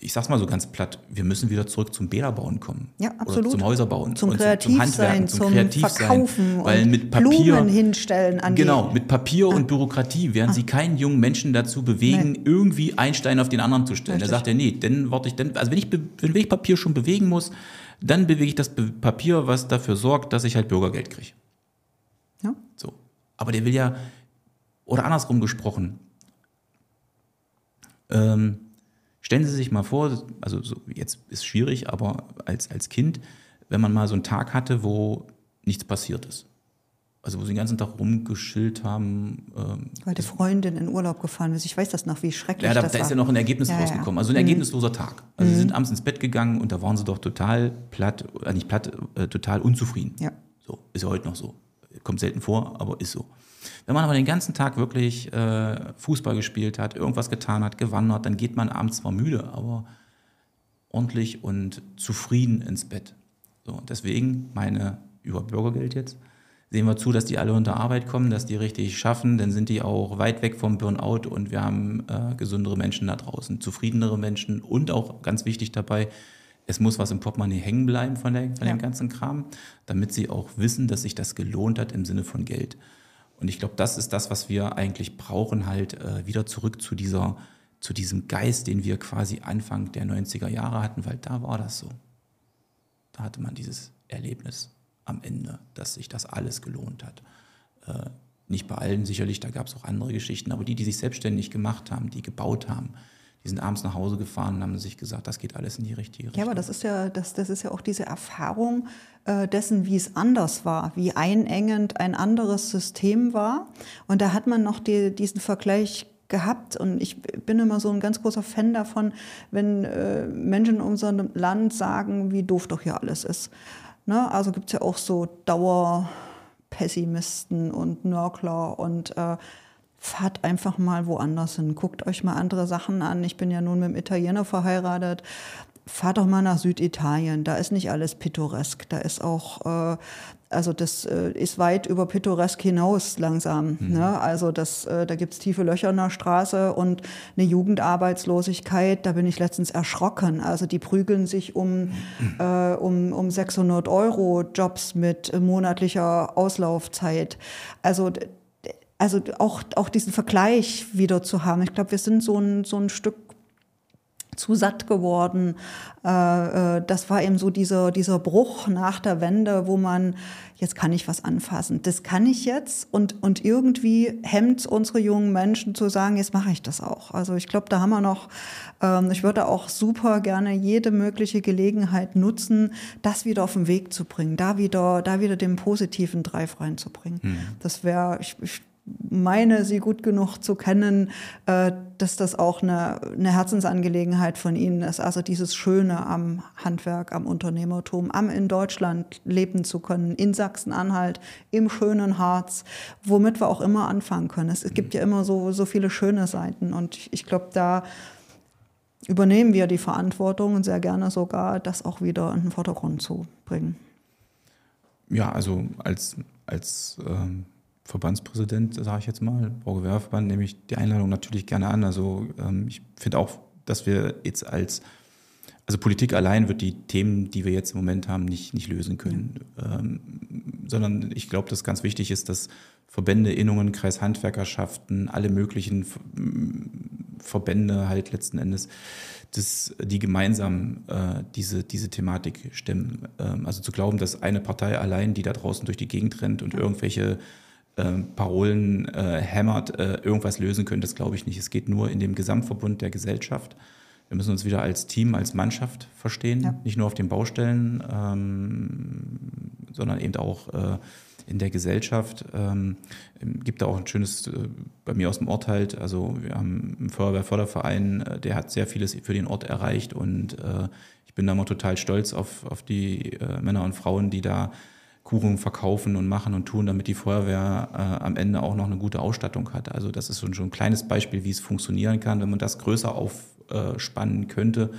ich sag's mal so ganz platt, wir müssen wieder zurück zum Bäderbauen kommen. Ja, absolut. Oder zum Häuserbauen. Zum Kreativsein, zum, zum, Kreativsein, Verkaufen weil mit Papier, Blumen hinstellen an Genau, mit Papier ah. und Bürokratie werden ah. Sie keinen jungen Menschen dazu bewegen, Nein. irgendwie einen Stein auf den anderen zu stellen. Richtig. Da sagt er, nee, dann warte ich, dann, also wenn ich, wenn ich Papier schon bewegen muss, dann bewege ich das Papier, was dafür sorgt, dass ich halt Bürgergeld kriege. Ja. So. Aber der will ja, oder andersrum gesprochen. Ähm, stellen Sie sich mal vor, also so, jetzt ist schwierig, aber als, als Kind, wenn man mal so einen Tag hatte, wo nichts passiert ist. Also wo sie den ganzen Tag rumgeschillt haben. Ähm, Weil die Freundin in Urlaub gefahren ist. Ich weiß das noch, wie schrecklich ja, da, das da war. ist ja noch ein Ergebnis ja, rausgekommen. Also ein mhm. ergebnisloser Tag. Also mhm. sie sind abends ins Bett gegangen und da waren sie doch total platt, äh, nicht platt, äh, total unzufrieden. Ja. So, ist ja heute noch so. Kommt selten vor, aber ist so. Wenn man aber den ganzen Tag wirklich äh, Fußball gespielt hat, irgendwas getan hat, gewandert, dann geht man abends zwar müde, aber ordentlich und zufrieden ins Bett. So, und deswegen meine über Bürgergeld jetzt. Sehen wir zu, dass die alle unter Arbeit kommen, dass die richtig schaffen, dann sind die auch weit weg vom Burnout und wir haben äh, gesündere Menschen da draußen, zufriedenere Menschen und auch ganz wichtig dabei, es muss was im Portemonnaie hängen bleiben von, der, von ja. dem ganzen Kram, damit sie auch wissen, dass sich das gelohnt hat im Sinne von Geld. Und ich glaube, das ist das, was wir eigentlich brauchen, halt äh, wieder zurück zu dieser, zu diesem Geist, den wir quasi Anfang der 90er Jahre hatten, weil da war das so. Da hatte man dieses Erlebnis am Ende, dass sich das alles gelohnt hat. Äh, nicht bei allen sicherlich, da gab es auch andere Geschichten, aber die, die sich selbstständig gemacht haben, die gebaut haben, die sind abends nach Hause gefahren und haben sich gesagt, das geht alles in die richtige Richtung. Ja, aber das ist ja, das, das ist ja auch diese Erfahrung äh, dessen, wie es anders war, wie einengend ein anderes System war. Und da hat man noch die, diesen Vergleich gehabt und ich bin immer so ein ganz großer Fan davon, wenn äh, Menschen in unserem Land sagen, wie doof doch hier alles ist. Ne? Also gibt es ja auch so Dauerpessimisten und Nörkler und äh, fahrt einfach mal woanders hin. Guckt euch mal andere Sachen an. Ich bin ja nun mit einem Italiener verheiratet. Fahrt doch mal nach Süditalien. Da ist nicht alles pittoresk. Da ist auch, äh, also das äh, ist weit über pittoresk hinaus langsam. Mhm. Ne? Also das, äh, da gibt's tiefe Löcher in der Straße und eine Jugendarbeitslosigkeit. Da bin ich letztens erschrocken. Also die prügeln sich um, mhm. äh, um, um 600 Euro Jobs mit monatlicher Auslaufzeit. Also also auch, auch diesen Vergleich wieder zu haben. Ich glaube, wir sind so ein, so ein Stück zu satt geworden. Äh, äh, das war eben so dieser, dieser Bruch nach der Wende, wo man, jetzt kann ich was anfassen. Das kann ich jetzt und, und irgendwie hemmt unsere jungen Menschen zu sagen, jetzt mache ich das auch. Also ich glaube, da haben wir noch, ähm, ich würde auch super gerne jede mögliche Gelegenheit nutzen, das wieder auf den Weg zu bringen, da wieder, da wieder den positiven Drive reinzubringen. Mhm. Das wäre, ich, ich meine, sie gut genug zu kennen, äh, dass das auch eine, eine Herzensangelegenheit von ihnen ist. Also dieses Schöne am Handwerk, am Unternehmertum, am in Deutschland leben zu können, in Sachsen-Anhalt, im schönen Harz, womit wir auch immer anfangen können. Es, gibt ja immer so, so viele schöne Seiten und ich, glaube, da übernehmen wir die Verantwortung und sehr gerne sogar, das auch wieder in den Vordergrund zu bringen. Ja, also als, als ähm Verbandspräsident, sage ich jetzt mal, Baugewerbeverband, nehme ich die Einladung natürlich gerne an. Also ähm, ich finde auch, dass wir jetzt als, also Politik allein wird die Themen, die wir jetzt im Moment haben, nicht, nicht lösen können. Ähm, sondern ich glaube, dass ganz wichtig ist, dass Verbände, Innungen, Kreishandwerkerschaften, alle möglichen Verbände halt letzten Endes, dass die gemeinsam äh, diese, diese Thematik stemmen. Ähm, also zu glauben, dass eine Partei allein, die da draußen durch die Gegend rennt und irgendwelche äh, Parolen äh, hämmert, äh, irgendwas lösen könnte, das glaube ich nicht. Es geht nur in dem Gesamtverbund der Gesellschaft. Wir müssen uns wieder als Team, als Mannschaft verstehen, ja. nicht nur auf den Baustellen, ähm, sondern eben auch äh, in der Gesellschaft. Ähm, gibt da auch ein schönes, äh, bei mir aus dem Ort halt, also wir haben einen Feuerwehrförderverein, äh, der hat sehr vieles für den Ort erreicht und äh, ich bin da mal total stolz auf, auf die äh, Männer und Frauen, die da Kuchen verkaufen und machen und tun, damit die Feuerwehr äh, am Ende auch noch eine gute Ausstattung hat. Also das ist schon, schon ein kleines Beispiel, wie es funktionieren kann, wenn man das größer aufspannen könnte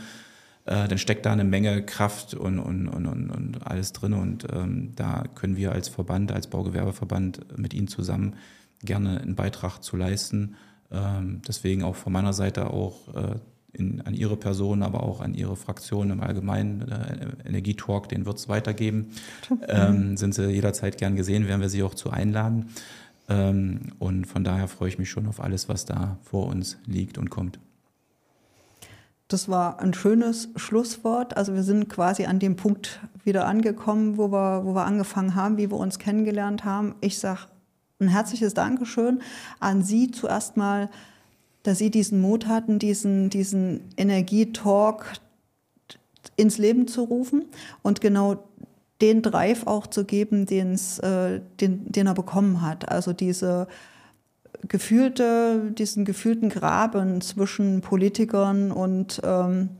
äh, dann steckt da eine Menge Kraft und, und, und, und alles drin. Und ähm, da können wir als Verband, als Baugewerbeverband mit Ihnen zusammen gerne einen Beitrag zu leisten. Ähm, deswegen auch von meiner Seite auch äh, in, an Ihre Person, aber auch an Ihre Fraktion im Allgemeinen. Äh, Energietalk, den wird es weitergeben. Ähm, sind Sie jederzeit gern gesehen, werden wir Sie auch zu einladen. Ähm, und von daher freue ich mich schon auf alles, was da vor uns liegt und kommt. Das war ein schönes Schlusswort. Also wir sind quasi an dem Punkt wieder angekommen, wo wir, wo wir angefangen haben, wie wir uns kennengelernt haben. Ich sage ein herzliches Dankeschön an Sie zuerst mal, dass Sie diesen Mut hatten, diesen, diesen Energietalk ins Leben zu rufen und genau den Drive auch zu geben, äh, den, den er bekommen hat. Also diese gefühlte, diesen gefühlten Graben zwischen Politikern und ähm,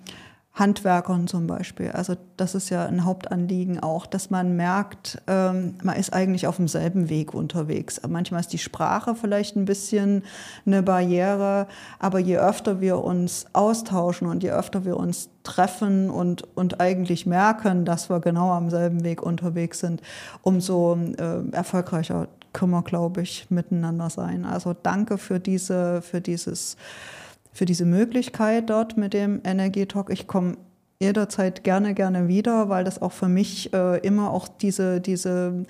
Handwerkern zum Beispiel. Also das ist ja ein Hauptanliegen auch, dass man merkt, ähm, man ist eigentlich auf demselben Weg unterwegs. Manchmal ist die Sprache vielleicht ein bisschen eine Barriere, aber je öfter wir uns austauschen und je öfter wir uns treffen und, und eigentlich merken, dass wir genau am selben Weg unterwegs sind, umso äh, erfolgreicher können wir, glaube ich, miteinander sein. Also danke für diese, für dieses, für diese Möglichkeit dort mit dem Energietalk. Ich komme jederzeit gerne, gerne wieder, weil das auch für mich äh, immer auch diese, diese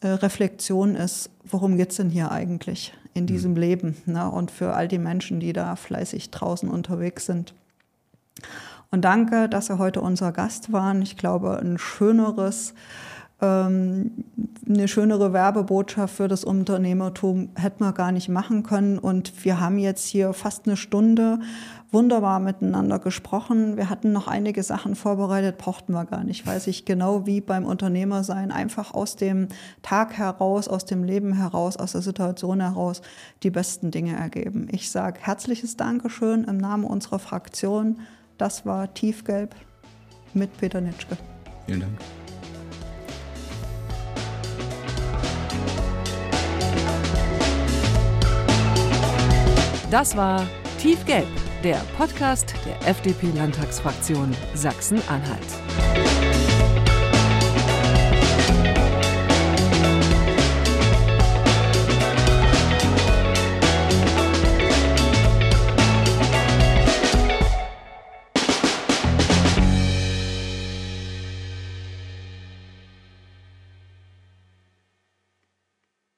äh, Reflexion ist, worum geht es denn hier eigentlich in diesem mhm. Leben? Ne? Und für all die Menschen, die da fleißig draußen unterwegs sind. Und danke, dass Sie heute unser Gast waren. Ich glaube, ein schöneres eine schönere Werbebotschaft für das Unternehmertum hätten wir gar nicht machen können. Und wir haben jetzt hier fast eine Stunde wunderbar miteinander gesprochen. Wir hatten noch einige Sachen vorbereitet, brauchten wir gar nicht. Weiß ich genau wie beim Unternehmersein, einfach aus dem Tag heraus, aus dem Leben heraus, aus der Situation heraus die besten Dinge ergeben. Ich sage herzliches Dankeschön im Namen unserer Fraktion. Das war Tiefgelb mit Peter Nitschke. Vielen Dank. Das war Tiefgelb, der Podcast der FDP-Landtagsfraktion Sachsen-Anhalt.